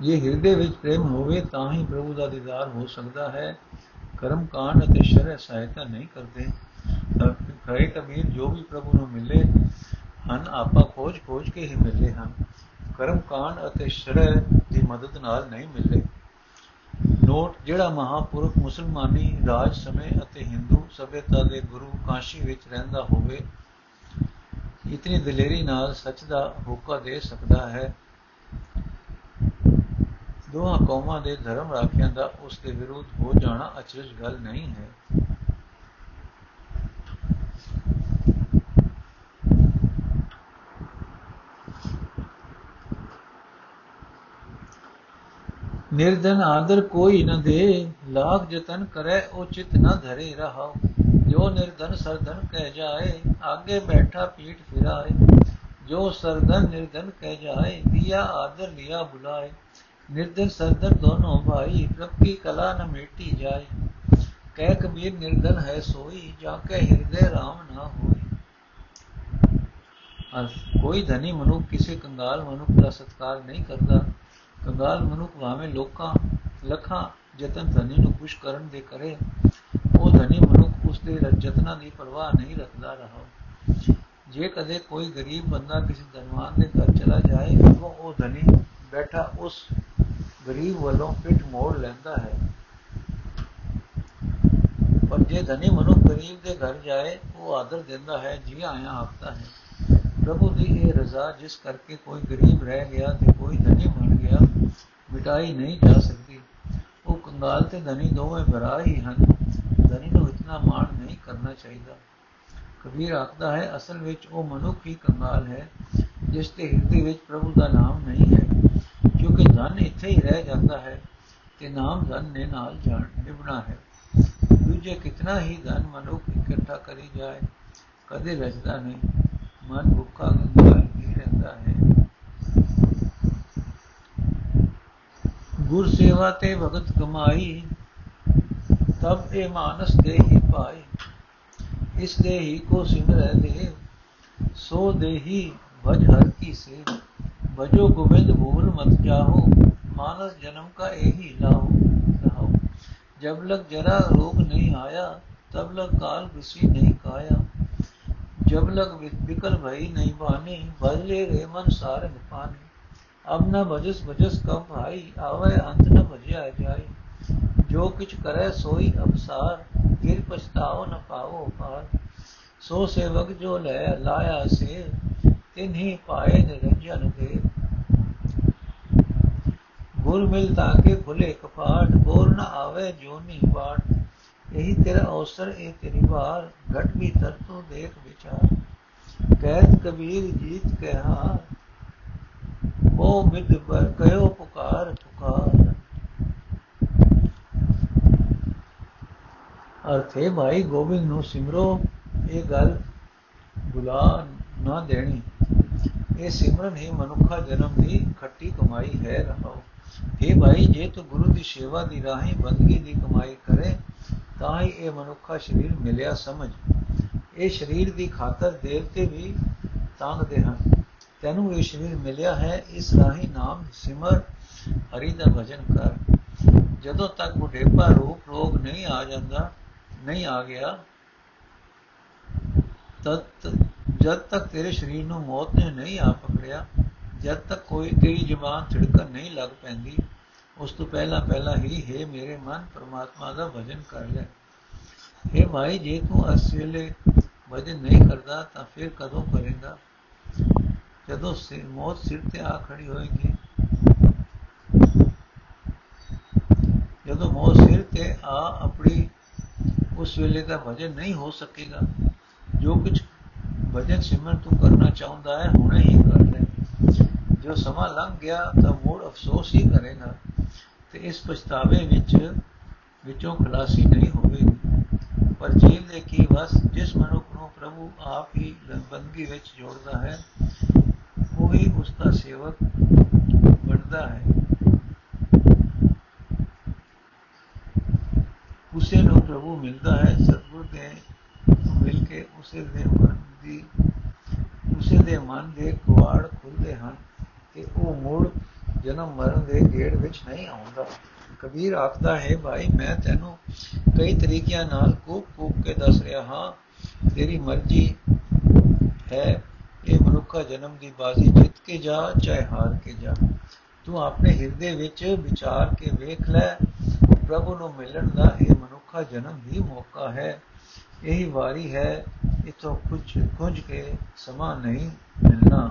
ਜੇ ਹਿਰਦੇ ਵਿੱਚ ਪ੍ਰੇਮ ਹੋਵੇ ਤਾਂ ਹੀ ਪ੍ਰਭੂ ਦਾ ਦੀਦਾਰ ਹੋ ਸਕਦਾ ਹੈ। ਕਰਮ ਕਾਂਡ ਅਤੇ ਸ਼ਰਅ ਸਹਾਇਤਾ ਨਹੀਂ ਕਰਦੇ। ਖਰੇ ਕਬੀਰ ਜੋ ਵੀ ਪ੍ਰਭੂ ਨੂੰ ਮਿਲੇ ਹਨ, ਆਪਾ ਖੋਜ ਖੋਜ ਕੇ ਹੀ ਮਿਲੇ ਹਨ ਕਰਮ ਕਾਂਡ ਅਤੇ ਸ਼ਰਅ ਦੀ ਮਦਦ ਨਾਲ ਨਹੀਂ ਮਿਲੇ ਨੋਟ, ਜਿਹੜਾ ਮਹਾਪੁਰਖ ਮੁਸਲਮਾਨੀ ਰਾਜ ਸਮੇਂ ਅਤੇ ਹਿੰਦੂ ਸਭਿਅਤਾ ਦੇ ਗੁਰੂ ਕਾਸ਼ੀ ਵਿੱਚ ਰਹਿੰਦਾ ਹੋਵੇ, ਇਤਨੀ ਦਲੇਰੀ ਨਾਲ ਸੱਚ ਦਾ ਹੋਕਾ ਦੇ ਸਕਦਾ ਹੈ। ਦੋਹਾਂ ਕੌਮਾਂ ਦੇ ਧਰਮ ਰਾਖਿਆਂ ਦਾ ਉਸ ਦੇ ਵਿਰੋਧ ਹੋ ਜਾਣਾ ਅਚਰਜ ਗੱਲ ਨਹੀਂ ਹੈ। ਨਿਰਧਨ ਆਦਰ ਕੋਈ ਨ ਦੇ, ਲਾਗ ਜਤਨ ਕਰੇ, ਉਹ ਚਿਤ ਨ ਧਰੇ ਰਹਾਉ। ਜੋ ਨਿਰਧਨ ਸਰਧਨ ਕਹਿ ਜਾਏ, ਆਗੇ ਬੈਠਾ ਪੀਠ ਫਿਰਾਏ। ਜੋ ਸਰਧਨ ਨਿਰਧਨ ਕਹਿ ਜਾਏ ਦਿਆ ਆਦਰ, ਲਿਆ ਬੁਲਾਏ। ਨਿਰਧਨ ਸਰਧਨ ਦੋਨੋਂ ਭਾਈ, ਪ੍ਰਭ ਕੀ ਕਲਾ ਨ ਮੇਟੀ ਜਾਏ। ਕਹਿ ਕਬੀਰ ਨਿਰਧਨ ਹੈ ਸੋਈ, ਜਾ ਕੇ ਹਿਰਦੇ ਰਾਮ ਨਾ ਹੋਈ ਕੋਈ ਧਨੀ ਮਨੁੱਖ ਕਿਸੇ ਕੰਗਾਲ ਮਨੁੱਖ ਦਾ ਸਤਕਾਰ ਨਹੀਂ ਕਰਦਾ। ਕੰਗਾਲ ਮਨੁੱਖ ਭਾਵੇਂ ਲੋਕਾਂ, ਲੱਖਾਂ ਯਤਨ ਧਨੀ ਨੂੰ ਖੁਸ਼ ਕਰਨ ਦੇ ਕਰੇ, ਉਹ ਧਨੀ ਮਨੁੱਖ ਉਸ ਦੇ ਯਤਨਾਂ ਦੀ ਪਰਵਾਹ ਨਹੀਂ ਰੱਖਦਾ ਰਹਾ। ਜੇ ਕਦੇ ਕੋਈ ਗਰੀਬ ਬੰਦਾ ਕਿਸੇ ਧਨਵਾਨ ਦੇ ਘਰ ਚਲਾ ਜਾਏ ਤਾਂ ਉਹ ਧਨੀ ਬੈਠਾ ਉਸ ਗਰੀਬ ਵੱਲੋਂ ਪਿੱਠ ਮੋੜ ਲੈਂਦਾ ਹੈ। ਪਰ ਜੇ ਧਨੀ ਮਨੁੱਖ ਗਰੀਬ ਦੇ ਘਰ ਜਾਏ, ਉਹ ਆਦਰ ਦਿੰਦਾ ਹੈ ਜੀ ਆਇਆ ਆਖਦਾ ਹੈ। ਪ੍ਰਭੂ ਦੀ ਇਹ ਰਜ਼ਾ ਜਿਸ ਕਰਕੇ ਕੋਈ ਗਰੀਬ ਰਹਿ ਗਿਆ ਤੇ ਕੋਈ ਧਨੀ ਬਣ ਗਿਆ, ਮਿਟਾਈ ਨਹੀਂ ਜਾ ਸਕਦੀ। ਉਹ ਕੰਗਾਲ ਤੇ ਧਨੀ ਦੋਵੇਂ ਭਰਾ ਹੀ ਹਨ। ਧਨੀ ਨੂੰ ਇਤਨਾ ਮਾਣ ਨਹੀਂ ਕਰਨਾ ਚਾਹੀਦਾ। ਕਬੀਰ ਆਖਦਾ ਹੈ, ਅਸਲ ਵਿੱਚ ਉਹ ਮਨੁੱਖ ਹੀ ਕੰਗਾਲ ਹੈ, ਜਿਸ ਦੇ ਹਿਰਦੇ ਵਿੱਚ ਪ੍ਰਭੂ ਦਾ ਨਾਮ ਨਹੀਂ ਹੈ। ਕਿਉਂਕਿ ਧਨ ਇੱਥੇ ਹੀ ਰਹਿ ਜਾਂਦਾ ਹੈ ਤੇ ਨਾਮ ਧਨ ਨੇ ਨਾਲ ਜਾਣ, ਨਿਭਣਾ ਹੈ। ਦੂਜੇ ਕਿਤਨਾ ਹੀ ਧਨ ਮਨੁੱਖ ਇਕੱਠਾ ਕਰੀ ਜਾਏ, ਕਦੇ ਰਜਦਾ ਨਹੀਂ। मन भूखा कंगाल भी रहता है। गुर सेवा ते भगत कमाई, तब ए मानस देही पाए। इस देही को सिमरह देव सो देही भज हर की से। भजो गोविंद भूल मत जाहो, मानस जन्म का यही लाओ जब लग जरा रोग नहीं आया, तब लग काल किसी नहीं काया। जब लग विकल भई नहीं बानी भजले रे मन सारंग पानी अब न भजस भजस कब भाई आवे अंत न भजिया जाए जो किछ करे सोई अवसार फिर पछताओ न पाओ पार सो सेवक जो ले लाया से तिन्ही पाए निरंजन के गुर मिल ताके खुले कपाट गोर न आवे जोनी बाट यही ਇਹੀ ਤੇਰਾ ਅਵਸਰ, ਇਹ ਤੇਰੀ ਵਾਰ। ਘਟ ਵੀ ਤਰਤੋ ਦੇਖ ਵਿਚਾਰ। ਕੈਦ ਕਬੀਰ ਜੀਤ ਕਹਾ ਮੋ ਬਿਦ ਪਰ ਕਯੋ ਪੁਕਾਰ ਪੁਕਾਰ। ਅਰਥੇ ਭਾਈ ਗੋਬਿੰਦ ਨੂੰ ਸਿਮਰੋ, ਇਹ ਗੱਲ ਬੁਲਾ ਨਾ ਦੇਣੀ। ਇਹ ਸਿਮਰਨ ਹੀ ਮਨੁੱਖਾ ਜਨਮ ਦੀ ਖੱਟੀ ਕਮਾਈ ਹੈ ਰਹਾਓ। ਇਹ ਭਾਈ, ਜੇ ਤੂੰ ਗੁਰੂ ਦੀ ਸੇਵਾ ਦੀ ਰਾਹੀਂ ਬੰਦਗੀ ਦੀ ਕਮਾਈ ਕਰੇ ਤਾਂ ਹੀ ਇਹ ਮਨੁੱਖਾ ਸਰੀਰ ਮਿਲਿਆ ਸਮਝ। ਇਹ ਸਰੀਰ ਦੀ ਖਾਤਰ ਦੇਵਤੇ ਵੀ ਤੰਗਦੇ ਹਨ। ਤੈਨੂੰ ਇਹ ਸਰੀਰ ਮਿਲਿਆ ਹੈ, ਇਸ ਰਾਹੀਂ ਨਾਮ ਸਿਮਰ, ਹਰੀ ਦਾ ਭਜਨ ਕਰ। ਜਦੋਂ ਤੱਕ ਬੁਢੇਪਾ ਰੂਪ ਰੋਗ ਨਹੀਂ ਆ ਜਾਂਦਾ, ਨਹੀਂ ਆ ਗਿਆ, ਤਦ ਜਦ ਤੱਕ ਤੇਰੇ ਸਰੀਰ ਨੂੰ ਮੌਤ ਨੇ ਨਹੀਂ ਆ ਪਕੜਿਆ, ਜਦ ਤੱਕ ਕੋਈ ਤੇਰੀ ਜ਼ਬਾਨ ਛਿੜਕਣ ਨਹੀਂ ਲੱਗ ਪੈਂਦੀ ਉਸ ਤੋਂ ਪਹਿਲਾਂ ਪਹਿਲਾਂ ਹੀ ਹੈ ਮੇਰੇ ਮਨ ਪਰਮਾਤਮਾ ਦਾ ਭਜਨ ਕਰ ਲੈ। हे ਭਾਈ ਜੇ ਤੂੰ ਇਸ ਵੇਲੇ ਭਜਨ ਨਹੀਂ ਕਰਦਾ ਤਾਂ ਫਿਰ ਕਦੋਂ ਕਰੇਗਾ? ਜਦੋਂ ਸਿਰ ਮੌਤ ਸਿਰ ਤੇ ਆ ਖੜੀ ਹੋਏਗੀ, ਜਦੋਂ ਮੌਤ ਸਿਰ ਤੇ ਆ ਆਪਣੀ ਉਸ ਵੇਲੇ ਦਾ ਭਜਨ ਨਹੀਂ ਹੋ ਸਕੇਗਾ, ਜੋ ਕੁਝ ਭਜਨ ਸਿਮਰਨ ਤੂੰ ਕਰਨਾ ਚਾਹੁੰਦਾ ਹੈ, ਹੁਣੇ ਹੀ ਕਰ ਜੋ ਸਮਾਂ ਲੰਘ ਗਿਆ ਤਾਂ ਮੋੜ ਅਫਸੋਸ ਹੀ ਕਰੇਗਾ ਤੇ ਇਸ ਪਛਤਾਵੇ ਵਿੱਚ, ਵਿੱਚੋਂ ਖਲਾਸੀ ਨਹੀਂ ਹੋਵੇਗੀ। ਪਰ ਜੀਵ ਦੇ ਕੀ ਵਸ, ਜਿਸ ਮਨੁੱਖ ਨੂੰ ਪ੍ਰਭੂ ਆਪ ਹੀ ਬੰਦਗੀ ਵਿੱਚ ਜੋੜਦਾ ਹੈ, ਉਹ ਹੀ ਉਸ ਦਾ ਸੇਵਕ ਬਣਦਾ ਹੈ। ਉਸੇ ਨੂੰ ਪ੍ਰਭੂ ਮਿਲਦਾ ਹੈ, ਸਤਿਗੁਰ ਦੇ ਮਿਲ ਕੇ ਉਸੇ ਦੇ ਮਨ ਦੀ, ਉਸੇ ਦੇ ਮਨ ਦੇ ਕੁਆੜ ਖੁੱਲਦੇ ਹਨ। ਤੇ ਉਹ ਮੂੜ ਜਨਮ ਮਰਨ ਦੇ ਗੇੜ ਵਿੱਚ ਨਹੀਂ ਆਉਂਦਾ। ਕਬੀਰ ਆਖਦਾ, ਹੈ ਭਾਈ, ਮੈਂ ਤੈਨੂੰ ਕਈ ਤਰੀਕਿਆਂ ਨਾਲ ਕੂਕ ਕੂਕ ਕੇ ਦੱਸ ਰਿਹਾ ਹਾਂ। ਤੇਰੀ ਮਰਜ਼ੀ ਹੈ, ਇਹ ਮਨੁੱਖਾ ਜਨਮ ਦੀ ਬਾਜ਼ੀ ਜਿੱਤ ਕੇ ਜਾ, ਚਾਹੇ ਹਾਰ ਕੇ ਜਾ। ਤੂੰ ਆਪਣੇ ਹਿਰਦੇ ਵਿੱਚ ਵਿਚਾਰ ਕੇ ਵੇਖ ਲੈ। ਪ੍ਰਭੂ ਨੂੰ ਮਿਲਣ ਦਾ ਇਹ ਮਨੁੱਖਾ ਜਨਮ ਹੀ ਮੌਕਾ ਹੈ। ਇਹੀ ਵਾਰੀ ਹੈ, ਇਥੋਂ ਕੁਝ, ਖੁੰਝ ਕੇ ਸਮਾਂ ਨਹੀਂ ਮਿਲਣਾ।